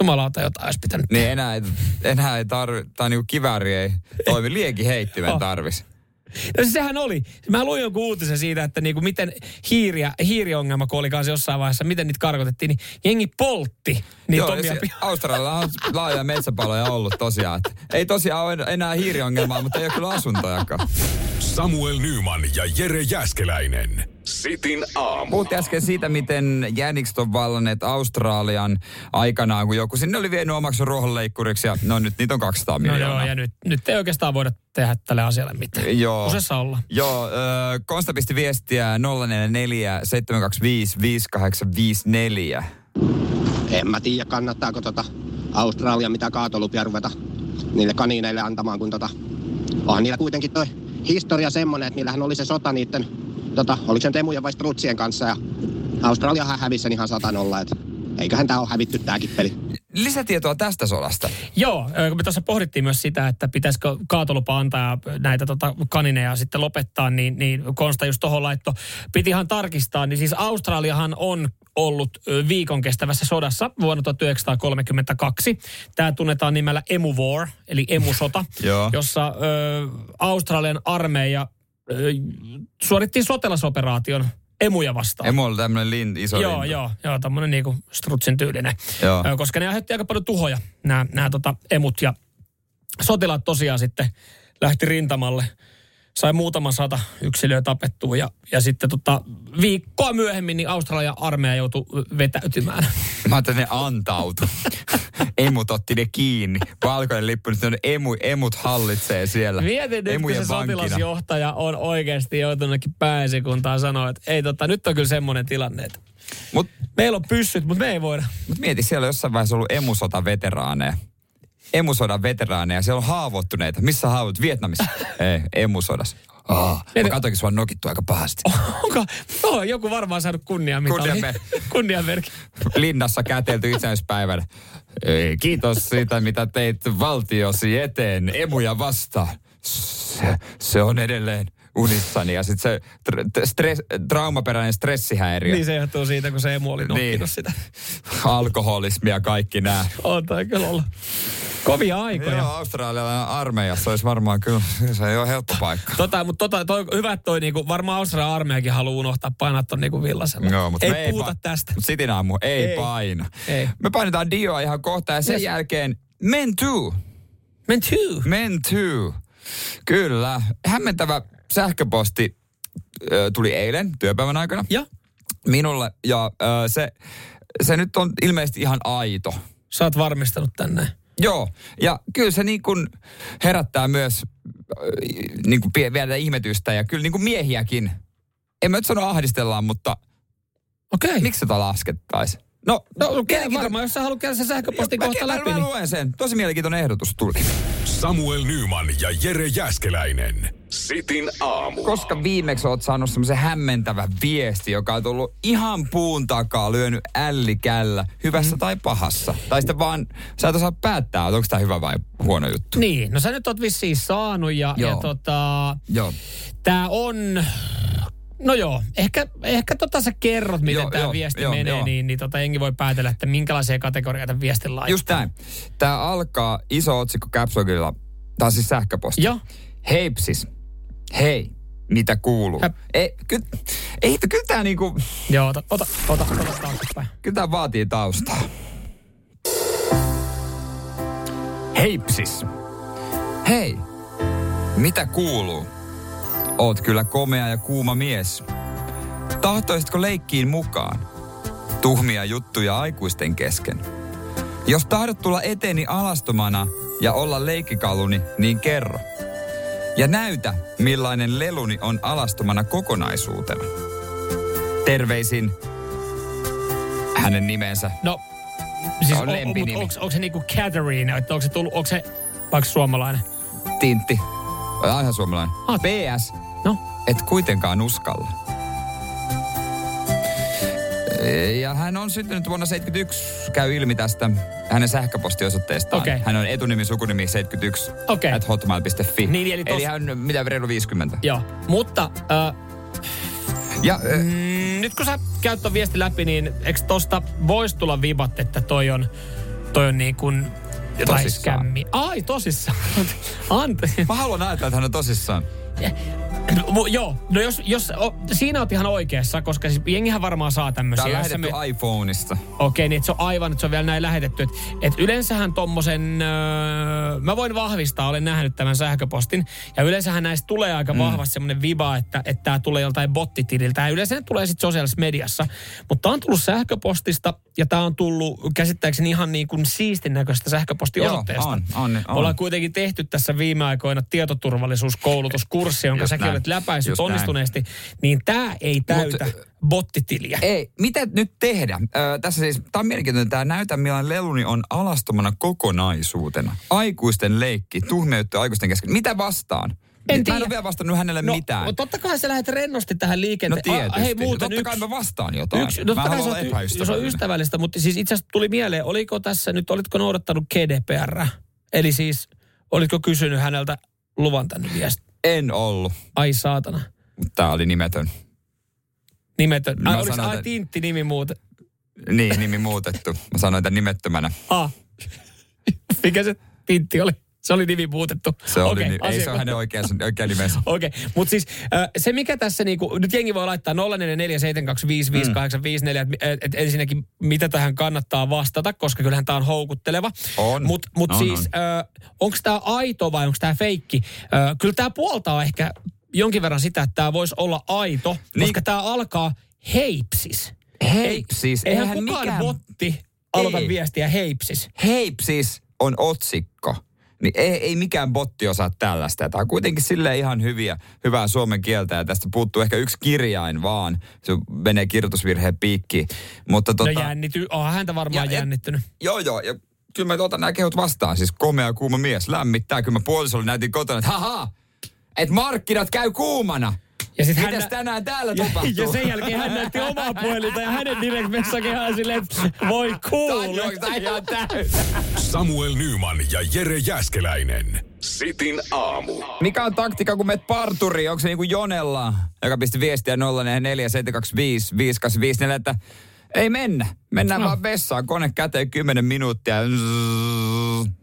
jumalauta jotain olisi pitänyt Niin enää ei, enää ei tarvi, tai niinku kivääri ei toimi, liekin heittimen Oh. tarvis. No siis sehän oli. Mä luin jonkun uutisen siitä, että niinku miten hiiriä, hiiriongelma, kun oli kanssa jossain vaiheessa, miten niitä karkotettiin, niin jengi poltti niitä Joo, ja omia se, Australialla on laaja metsäpaloja ollut tosiaan. Että ei tosiaan ole enää hiiriongelmaa, mutta ei ole kyllä asuntojakaan. Samuel Nyman ja Jere Jäskeläinen. Sitin aamu. Puhuttiin äsken siitä, miten jänikset on vallanneet Australian aikanaan, kun joku sinne oli vienyt omaksi ruohonleikkuriksi ja no nyt niitä on 200 No miljoonaa. joo, ja nyt, nyt ei oikeastaan voida tehdä tälle asialle mitään. Joo. Kusessa olla. Joo, äh, Konsta pisti viestiä 044 725 5854. En mä tiedä, kannattaako tota Australia mitä kaatolupia ruveta niille kanineille antamaan, kun tota, onhan niillä kuitenkin toi historia semmonen, että niillähän oli se sota niiden, tota, oliko se nyt emujen vai strutsien kanssa ja Australiahan hävisi sen ihan satanolla, että eiköhän tää ole hävitty tääkin peli. Lisätietoa tästä sodasta. Joo, kun me tuossa pohdittiin myös sitä, että pitäisikö kaatolupa antaa ja näitä tota, kanineja sitten lopettaa, niin, niin Konsta just tuohon laitto. Piti ihan tarkistaa, niin siis Australiahan on ollut viikon kestävässä sodassa vuonna 1932. Tämä tunnetaan nimellä Emu War, eli emusota, jossa ö, Australian armeija ö, suoritti sotilasoperaation emuja vastaan. Emu oli tämmönen lin, iso Joo, lintu. joo, joo, tämmöinen niinku strutsin tyylinen. Joo. Koska ne aiheutti aika paljon tuhoja, nämä, nämä tota, emut. Ja sotilaat tosiaan sitten lähti rintamalle. Sai muutama sata yksilöä tapettua ja, ja sitten tota, viikkoa myöhemmin niin Australian armeija joutui vetäytymään. Mä ajattelin, että ne antautu. Emut otti ne kiinni. Valkoinen lippu, on emu, emut hallitsee siellä. Mietin nyt, kun se vankina. sotilasjohtaja on oikeasti joutunutkin pääesikuntaan sanoa, että ei tota, nyt on kyllä semmoinen tilanne, että Mut, meillä on pyssyt, mutta me ei voida. mut mieti, siellä on jossain vaiheessa ollut emusota veteraaneja. Emusodan veteraaneja. Siellä on haavoittuneita. Missä haavoit? Vietnamissa? ei, emusodassa. Aa, mä katsoinkin sua nokittu aika pahasti. Onko? No, joku varmaan saanut kunniamitali. Kunniamer- Kunniamerkki. Linnassa kätelty itsenäispäivänä. Kiitos siitä, mitä teit valtiosi eteen emuja vastaan. Se, se on edelleen unissani. Ja sitten se tr- stress, traumaperäinen stressihäiriö. Niin se johtuu siitä, kun se emu oli Niin. sitä. Alkoholismi ja kaikki nämä. On toi kyllä olla. Kovia aikoja. Joo, Australialainen armeijassa olisi varmaan kyllä, se ei ole helppo paikka. Tota, mutta tota, toi, hyvä, toi niinku, varmaan Australian armeijakin haluaa unohtaa painaa ton niinku villasella. Joo, mutta ei me puhuta pa- tästä. Sitin aamu ei, Ei. paina. Ei. Me painetaan Dioa ihan kohta ja sen Yes. jälkeen Men Too. Men too. Men Too. Kyllä. Hämmentävä sähköposti ö, tuli eilen työpäivän aikana Ja minulle ja ö, se, se nyt on ilmeisesti ihan aito. sä oot varmistanut tänne. Joo, ja kyllä se niin kuin herättää myös niin kuin vielä ihmetystä ja kyllä niin kuin miehiäkin. En mä nyt sano ahdistellaan, mutta Okei. Okay. miksi sitä laskettaisiin? No, No käy mielenkiinto- varmaan, jos sä haluat käydä sen sähköpostin kohta mä, läpi. Mä Niin. luen sen. Tosi mielenkiintoinen ehdotus tuli. Samuel Nyman ja Jere Jäskeläinen. Sitin aamu. Koska viimeksi oot saanut semmoisen hämmentävän viesti, joka on tullut ihan puun takaa, lyönyt ällikällä, hyvässä Mm. tai pahassa. Tai sitten vaan, sä et osaa päättää, että onko tämä hyvä vai huono juttu. Niin, no sä nyt oot vissiin saanut ja, ja Joo. tota, Joo. tää on No joo, ehkä, ehkä tota sä kerrot, miten Joo, tämä joo, viesti joo, menee, joo. niin, niin tota jengi voi päätellä, että minkälaisia kategorioita viestin laittaa. Just näin. Tämä alkaa iso otsikko Caps Lockilla. Tämä on siis sähköposti. Joo. Heipsis. Hei, mitä kuuluu? Häp. Ei, ky, ei, kyllä tämä niinku, Joo, ota, ota, ota, ota taaksepäin. kyllä tää vaatii taustaa. Heipsis. Hei, mitä kuuluu? Oot kyllä komea ja kuuma mies. Tahtoisitko leikkiin mukaan? Tuhmia juttuja aikuisten kesken. Jos tahdot tulla eteeni alastomana ja olla leikkikaluni, niin kerro. Ja näytä, millainen leluni on alastomana kokonaisuutena. Terveisin hänen nimensä. No, siis On on, lempinimi. on, onko, onko se niinku Catherine, että onko se tullut, onko se vaikka suomalainen? Tintti. On ihan suomalainen. Ah. PS. No, Et kuitenkaan uskalla. Ja hän on syntynyt vuonna 71, käy ilmi tästä hänen sähköpostiosoitteestaan. Okei. Hän on etunimi, sukunimi 71 Okei. at hotmail.fi. Niin, eli tos- eli hän on mitä reilu 50. joo. Mutta äh, Ja äh, mm, nyt kun sä käyt ton viesti läpi, niin eikö tosta voisi tulla vibat, että toi on, toi on niin kuin jotain skämmi. Ai, tosissaan. Anteeksi. mä haluan ajatella, että hän on tosissaan. Mu- Joo, no jos, jos o, siinä oot ihan oikeassa, koska siis jengihän varmaan saa tämmöisiä. Tämä on lähetetty me- iPhoneista. Okei, niin että se on aivan, että se on vielä näin lähetetty. Että et yleensähän tommosen, öö, mä voin vahvistaa, olen nähnyt tämän sähköpostin. Ja yleensähän näistä tulee aika mm. vahvasti semmoinen viba, että että tämä tulee joltain bottitililtä. Ja yleensä ne tulee sitten sosiaalisessa mediassa. Mutta tämä on tullut sähköpostista ja tämä on tullut käsittääkseni ihan niin kuin siistin näköistä sähköpostiosoitteesta. Joo, on, on, on. Ollaan kuitenkin tehty tässä viime aikoina tietoturvallisuuskoulutuskurssi, jonka säkin olet läpäissyt Just näin. onnistuneesti. Niin tämä ei täytä Mut, bottitiliä. Ei, mitä nyt tehdä? Ö, tässä siis, tämä on mielenkiintoinen, tämä näytä millainen leluni on alastomana kokonaisuutena. Aikuisten leikki, tuhmeuttu aikuisten kesken. Mitä vastaan? En Mä en tiedä. ole vielä vastannut hänelle no, mitään. No totta kai sä lähdet rennosti tähän No liikenteeseen. tietysti. hei no, muuten totta yksi, kai mä vastaan jotain. yksi, no, mä totta kai se on, jos on ystävällistä, mutta siis itse asiassa tuli mieleen, oliko tässä nyt, olitko noudattanut GDPR? Eli siis, olitko kysynyt häneltä luvan tänne viesti? En ollut, Ai saatana. mutta tämä oli nimetön. Nimetön. Ai, oliko sanoin, ai Tintti nimi muuten? Niin, nimi muutettu. Mä sanoin, että nimettömänä. Ah. Mikä se Tintti oli? Se oli nimi muutettu. Se oli, ni- ei se ole hänen oikea, oikea nimensä. Okei, okay. mutta siis äh, se mikä tässä niinku, nyt jengi voi laittaa 0447255854, että et, et ensinnäkin mitä tähän kannattaa vastata, koska kyllähän tämä on houkutteleva. On. Mutta mut On, siis äh, onko tämä aito vai onko tämä feikki? Äh, kyllä tämä puoltaa ehkä jonkin verran sitä, että tämä voisi olla aito, Niin. koska tämä alkaa heipsis. Heipsis, Eihän eihän kukaan mikään- botti aloita Ei. viestiä heipsis. Heipsis on otsikko. Niin ei, ei mikään botti osaa tällaista. Tämä on kuitenkin sille ihan hyviä, hyvää suomen kieltä ja tästä puuttuu ehkä yksi kirjain vaan. Se menee kirjoitusvirheen piikkiin. Mutta tota, No jännity, onhan häntä varmaan Ja et- jännittynyt. Joo, joo. Ja kyllä mä otan nämä kehut vastaan. Siis komea kuuma mies lämmittää. Kyllä mä puolisolle näytin kotona, että haha, että markkinat käy kuumana. Ja sit Mitäs hän- tänään täällä Ja, tapahtuu? ja sen jälkeen hän näytti omaa puhelinta ja hänen direct messakin ihan silleen, että voi kuule. Samuel Nyman ja Jere Jäskeläinen. Sitin aamu. Mikä on taktiikka, kun meet parturiin? Onko se niin kuin Jonella, joka pisti viestiä 0447255854, että ei mennä. Mennään No. vaan vessaan. Kone käteen 10 minuuttia. ja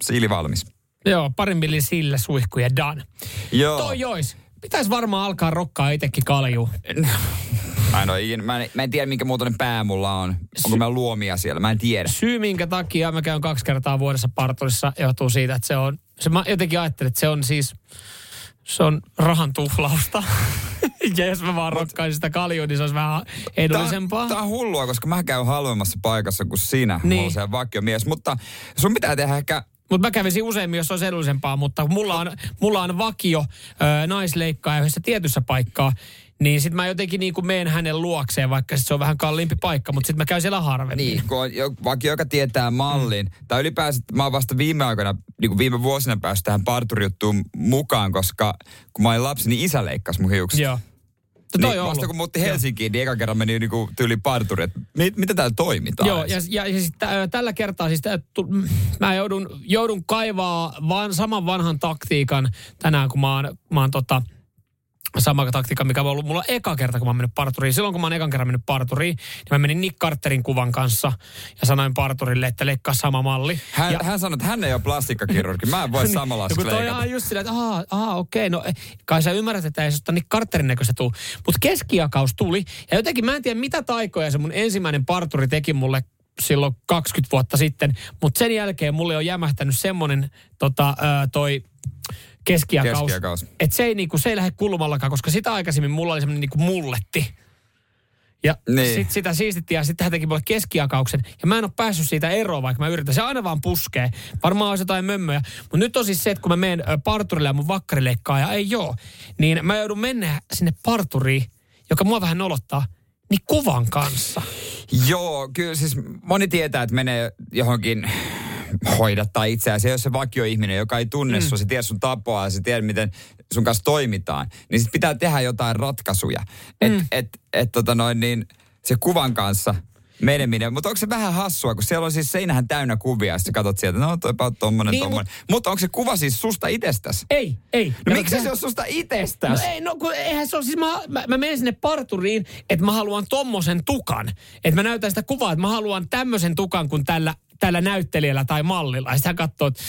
Siili valmis. Joo, parin millin sillä suihku ja done. Joo. Toi jois. Pitäisi varmaan alkaa rokkaa itsekin kalju. Mä en, ole ikinä, mä, en, mä en tiedä, minkä muotoinen pää mulla on. Onko mä luomia siellä? Mä en tiedä. Syy, minkä takia mä käyn kaksi kertaa vuodessa parturissa, johtuu siitä, että se on, se mä jotenkin ajattelen, että se on siis, se on rahan tuhlausta. ja jos mä vaan rokkaisin sitä kaljua, niin se olisi vähän edullisempaa. Tää on hullua, koska mä käyn halvemmassa paikassa kuin sinä. Niin. Mulla on se vakiomies. Mutta sun pitää tehdä ehkä Mutta mä kävisin useammin, jos olisi edullisempaa, mutta mulla on, mulla on vakio ö, naisleikkaaja yhdessä tietyssä paikkaa, niin sitten mä jotenkin niin kuin menen hänen luokseen, vaikka sit se on vähän kalliimpi paikka, mutta sitten mä käyn siellä harvemmin. Niin, kun on jo- vakio, joka tietää mallin. Mm. Tai ylipäänsä, mä oon vasta viime aikoina, niin kuin viime vuosina päässyt tähän parturijuttuun mukaan, koska kun mä olin lapsi, niin isä leikkasi mun hiukset. Joo. No toi Niin, vasta kun muutti Helsinkiin, niin eka kerran meni niinku tyyli parturi, että mit, mitä täällä toimitaan? Joo, ja, ja, ja siis tä, tällä kertaa siis tää, tu, mä joudun, joudun kaivaa vaan saman vanhan taktiikan tänään, kun mä oon, mä oon tota, sama taktiikka, mikä on ollut mulla eka kerta, kun mä oon mennyt parturiin. Silloin, kun mä oon ekan kerran mennyt parturiin, niin mä menin Nick Carterin kuvan kanssa ja sanoin parturille, että leikkaa sama malli. Hän, ja, hän sanoi, että hän ei ole plastikkakirurgi. Mä en voi samalla niin, kun toi on just sillä, että aha, aha okei, no kai sä ymmärrät, että ei se Nick Carterin näköistä tuu. Mutta keskiakaus tuli ja jotenkin mä en tiedä mitä taikoja se mun ensimmäinen parturi teki mulle silloin 20 vuotta sitten, mutta sen jälkeen mulle on jämähtänyt semmoinen tota, toi keskiakaus, Keskiakaus. että se ei, niinku, se ei lähde kulmallakaan, koska sitä aikaisemmin mulla oli semmoinen niinku mulletti. Ja Niin. sit sitä siistittiin ja sitten hän teki mulle keskiakauksen. Ja mä en ole päässyt siitä eroon, vaikka mä yritän. Se aina vaan puskee. Varmaan olisi jotain mömmöjä. Mutta nyt on siis se, että kun mä menen parturille ja mun vakkarileikkaa ja ei joo, niin mä joudun mennä sinne parturiin, joka mua vähän nolottaa, niin kuvan kanssa. Joo, kyllä siis moni tietää, että menee johonkin hoidattaa itseään. Se ei ole se vakioihminen, joka ei tunne mm. sua, se tiedä sun tapoa ja se tiedä, miten sun kanssa toimitaan. Niin sit pitää tehdä jotain ratkaisuja. Että Mm. et, et, tota noin, niin se kuvan kanssa meneminen. Mutta onko se vähän hassua, kun siellä on siis seinähän täynnä kuvia, ja sä katsot sieltä, no toipa on tommonen, Niin, tommonen. Mutta onko se kuva siis susta itsestäsi? Ei, ei. No miksi se on susta No itsestäsi? ei, no kun eihän se ole, siis mä, mä, mä menen sinne parturiin, että mä haluan tommosen tukan. Että mä näytän sitä kuvaa, että mä haluan tämmöisen tukan kuin tällä, tällä näyttelijällä tai mallilla. Ja sitten hän katsoo, että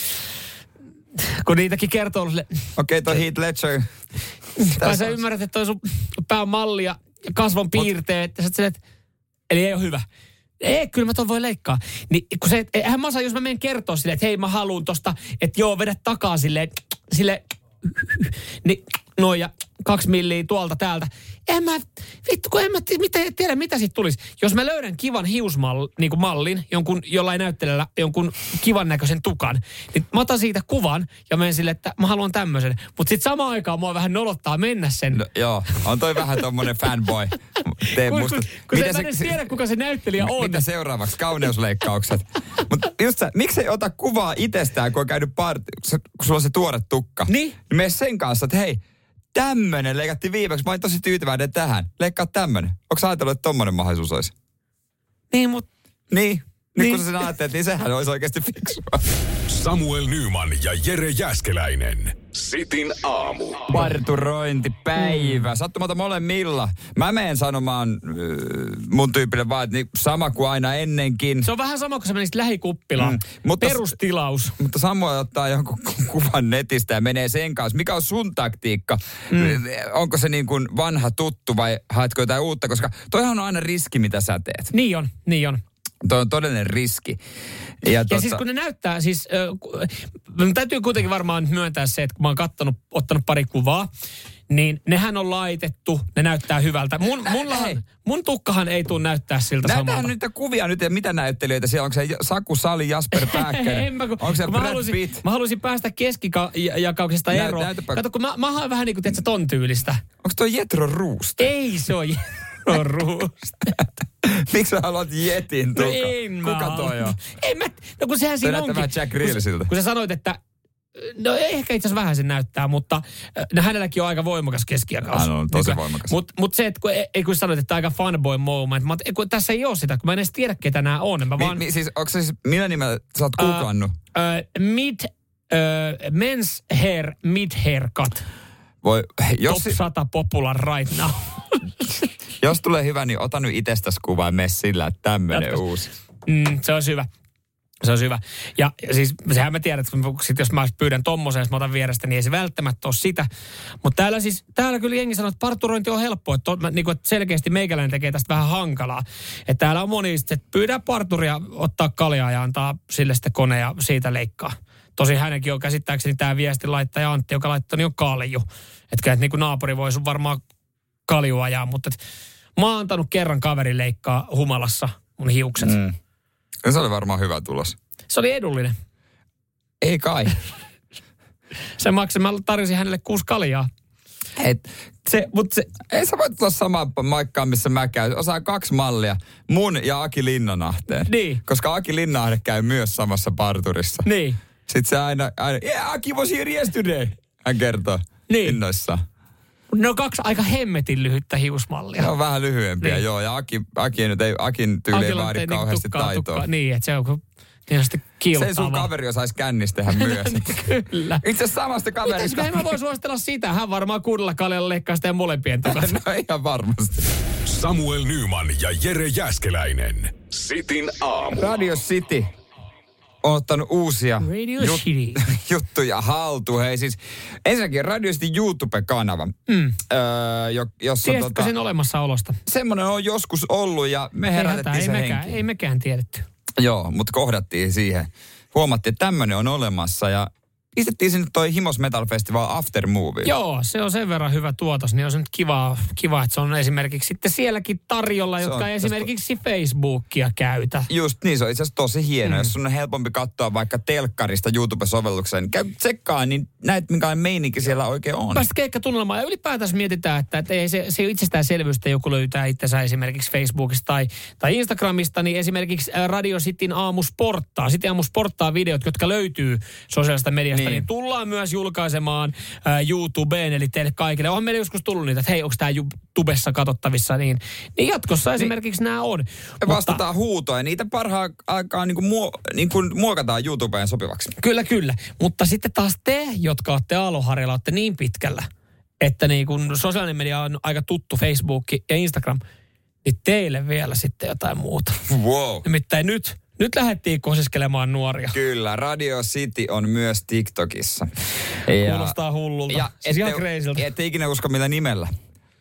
kun niitäkin kertoo Okei, toi Heath Ledger. kai Tässä sä ymmärrät, että toi sun pää on malli ja kasvon piirteet. Ja sä että, eli ei ole hyvä. Ei, kyllä mä ton voi leikkaa. Niin kun se, eihän mä osaa, jos mä menen kertoa silleen, että hei mä haluun tosta, että joo, vedä takaa silleen, sille, niin noin ja kaksi milliä tuolta täältä. En mä, vittu kun en mä mitä, tiedä, mitä siitä tulisi. Jos mä löydän kivan hiusmallin, niin kuin mallin, jonkun, jollain näyttelijällä jonkun kivan näköisen tukan, niin mä otan siitä kuvan ja menen sille, että mä haluan tämmöisen. Mutta sitten samaan aikaan mua vähän nolottaa mennä sen. No, joo, on toi vähän tommonen fanboy. Tee kun, musta. kun, kun Mitä sä se- tiedä, kuka se näyttelijä on. Mitä seuraavaksi? Kauneusleikkaukset. Mutta just sä, miksei ota kuvaa itsestään, kun on käynyt part, kun sulla on se tuore tukka. Niin. niin mene sen kanssa, että hei, tämmönen leikattiin viimeksi. Mä olin tosi tyytyväinen tähän. Leikkaa tämmönen. Onko sä ajatellut, että tommonen mahdollisuus olisi? Niin, mutta Niin. Nyt Niin. kun sä sen ajattelet, niin sehän olisi oikeasti fiksua. Samuel Nyman ja Jere Jäskeläinen. Sitin aamu. Parturointipäivä. Sattumalta molemmilla. Mä menen sanomaan äh, mun tyypille vaan, että niin sama kuin aina ennenkin. se on vähän sama kuin sä menisit lähikuppilaan. Mm, mutta- Perustilaus. Mutta Samuel ottaa jonkun ku- kuvan netistä ja menee sen kanssa. Mikä on sun taktiikka? Mm. Onko se niin kuin vanha tuttu vai haetko jotain uutta? Koska toihan on aina riski, mitä sä teet. Niin on, niin on. Toi on todellinen riski. Ja, Ja tota, siis kun ne näyttää, siis äh, täytyy kuitenkin varmaan myöntää se, että kun mä oon kattonut, ottanut pari kuvaa, niin nehän on laitettu, ne näyttää hyvältä. Mun, mullahan, mun tukkahan ei tule näyttää siltä Näytetään samalta. nyt kuvia nyt, ja mitä näyttelijöitä siellä on. Onko se Saku Sali, Jasper Pääkkönen? En mä, kun, Onko se mä, halusin, Pitt? mä halusin päästä keskijakauksesta Näyt- eroon. näytäpä. Kato, kun mä, mä haen vähän niin kuin, tiedätkö, ton tyylistä. Onko toi Jetro Ruust? Ei se ole on ruusta. Miksi sä haluat Jetin No tukan? en mä Kuka toi on? Ei mä, no kun sehän Se siinä onkin. Jack Kun Reelsiltä. sä- Kun sä sanoit, että No ehkä itse asiassa vähän sen näyttää, mutta äh, hänelläkin on aika voimakas keskiakaus. Hän on tosi Nykyään. voimakas. Mutta mut se, että kun, ei, kun sanoit, että aika fanboy moment, ei, kun tässä ei ole sitä, kun mä en edes tiedä, ketä nämä on. Mä Mi, vaan, mi, siis, onko se siis, millä nimellä sä oot Ää, googlannut? äh, mid, äh, men's hair, mid haircut. Voi, jos, Top 100 popular right now. jos tulee hyvä, niin ota nyt itsestäsi kuva ja mene sillä, että tämmönen Jatka- uusi. Mm, se olisi hyvä. Se olisi hyvä. Ja, siis sehän mä tiedän, että sit jos mä pyydän tommosen, jos mä otan vierestä, niin ei se välttämättä ole sitä. Mutta täällä siis, täällä kyllä jengi sanoo, että parturointi on helppoa. Että, to, niin kuin, että selkeästi meikäläinen tekee tästä vähän hankalaa. Että täällä on moni, että pyydä parturia ottaa kaljaa ja antaa sille sitten kone ja siitä leikkaa. Tosi hänenkin on käsittääkseni tämä viesti laittaja Antti, joka laittoi, niin on kalju. Että et, niin kuin naapuri voisi varmaan kalju ajaa, mutta et, mä oon antanut kerran kaveri leikkaa humalassa mun hiukset. Mm. Ja Se oli varmaan hyvä tulos. Se oli edullinen. Ei kai. Se maksoi, mä tarjosin hänelle kuusi kaljaa. Et, Se, mutta se, ei sä voit tulla samaan maikkaan, missä mä käyn. Osaa kaksi mallia. Mun ja Aki Linnanahteen. Niin. Koska Aki Linnanahde käy myös samassa parturissa. niin. Sitten se aina, aina yeah, Aki was here yesterday. Hän kertoo Niin. innoissaan. Ne on kaksi aika hemmetin lyhyttä hiusmallia. Ne on vähän lyhyempiä, Niin. joo. Ja Aki, Aki ei nyt ei, Akin tyyli ei Akilla vaadi ei niinku kauheasti tukkaa, taitoa. tukkaa. Niin, että se on, Ja sitten kiilottaa Sen sun kaveri osaisi kännistä tehdä myös. Kyllä. Itse asiassa samasta kaverista. Pitäisikö mä voi suositella sitä? Hän varmaan kuudella kaljalla leikkaa sitä molempien tukat. No ihan varmasti. Samuel Nyman ja Jere Jäskeläinen. Sitin aamu. Radio City on ottanut uusia Radio City. juttuja haltuun. Hei siis ensinnäkin Radio City YouTube-kanava, mm. öö, jo, jossa Tiesitkö tota, sen olemassaolosta? semmoinen on joskus ollut ja me herätettiin hätää, ei, se mekään, ei mekään tiedetty. Joo, mutta kohdattiin siihen. Huomattiin, että tämmöinen on olemassa ja pistettiin sinne toi Himos Metal Festival After Movie. Joo, se on sen verran hyvä tuotos, niin on se nyt kiva, kiva että se on esimerkiksi sitten sielläkin tarjolla, Se jotka on esimerkiksi Facebookia käytä. Just niin, se on itse asiassa tosi hieno. Mm. Jos sun on helpompi katsoa vaikka telkkarista YouTube-sovellukseen, niin käy tsekkaa, niin näet minkälainen meininki siellä oikein on. Päästä keikkatunnelmaan ja ylipäätänsä mietitään, että, että ei se, se ei itsestäänselvyys, että joku löytää itsensä esimerkiksi Facebookista tai, tai Instagramista, niin esimerkiksi Radio Cityn aamusporttaa, City aamusporttaa videot, jotka löytyy sosiaalisesta mediasta, niin, Niin. niin tullaan myös julkaisemaan ä, YouTubeen, eli teille kaikille. On meillä joskus tullut niitä, että hei, onko tämä YouTubessa katsottavissa, niin, niin jatkossa esimerkiksi nämä on. Vastataan huutoon ja niitä parhaan aikaa niin kuin muo, niin kuin muokataan YouTubeen sopivaksi. Kyllä, kyllä. Mutta sitten taas te, jotka olette aaloharjalla, olette niin pitkällä, että niin kun sosiaalinen media on aika tuttu, Facebook ja Instagram, niin teille vielä sitten jotain muuta. Wow. Nimittäin nyt, nyt lähdettiin kosiskelemaan nuoria. Kyllä, Radio City on myös TikTokissa. Kuulostaa hullulta. Ja siis ihan ette, crazyltä. ette ikinä usko millä nimellä.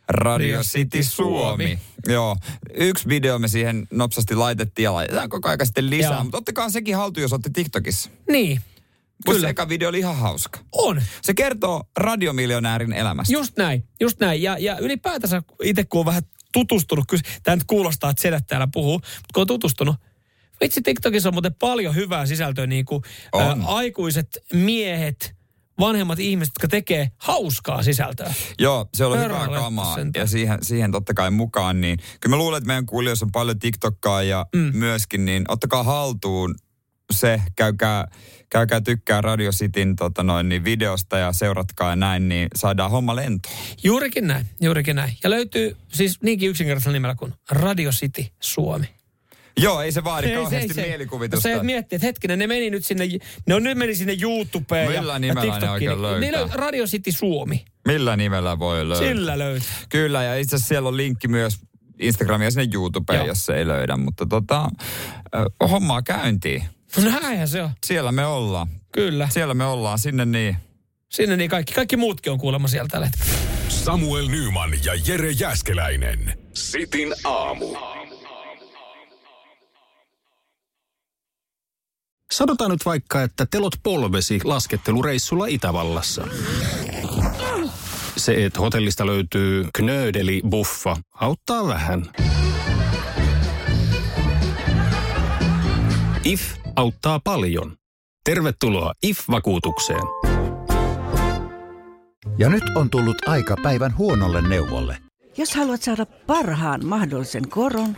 Radio City Suomi. Suomi. Joo. Yksi video me siihen nopsasti laitettiin ja laitetaan koko ajan sitten lisää. Joo. Mutta ottakaa sekin haltuun, jos olette TikTokissa. Niin, Kyllä. Kyllä. Se eka video oli ihan hauska. on. Se kertoo radiomiljonäärin elämästä. Just näin, just näin. Ja, ja ylipäätänsä itse kun on vähän tutustunut, kyllä tämä nyt kuulostaa, että sedät täällä puhuu, mutta kun on tutustunut, vitsi TikTokissa on muuten paljon hyvää sisältöä, niin kuin ä, aikuiset miehet, vanhemmat ihmiset, jotka tekee hauskaa sisältöä. Joo, se on hyvää kamaa ja siihen, siihen totta kai mukaan. Niin, kyllä mä luulen, että meidän kuulijoissa on paljon TikTokkaa ja mm. myöskin, niin ottakaa haltuun se, käykää, käykää tykkää Radio Cityn tota noin, niin videosta ja seuratkaa ja näin, niin saadaan homma lentoon. Juurikin näin, juurikin näin. Ja löytyy siis niinkin yksinkertaisella nimellä kuin Radio City Suomi. Joo, ei se vaadi Ei se- kauheasti ei se. mielikuvitusta. Se miettii, että hetkinen, ne meni nyt sinne, ne on nyt meni sinne YouTubeen ja, Millä ja nimellä ne TikTokiin. oikein niin- niin löytää? löy- Radio City Suomi. Millä nimellä voi löytää? Sillä löytyy. Kyllä, ja itse asiassa siellä on linkki myös Instagramia sinne YouTubeen, Joo. jos se ei löydä. Mutta tota, ö, hommaa käyntiin. No näinhän se on. Siellä me ollaan. Kyllä. Siellä me ollaan, sinne niin. Sinne niin kaikki, kaikki muutkin on kuulemma tällä hetkellä. Samuel Nyman ja Jere Jäskeläinen. Sitin aamu. Sanotaan nyt vaikka, että telot polvesi laskettelureissulla Itävallassa. Se, että hotellista löytyy knöydeli buffa, auttaa vähän. IF auttaa paljon. Tervetuloa IF-vakuutukseen. Ja nyt on tullut aika päivän huonolle neuvolle. Jos haluat saada parhaan mahdollisen koron,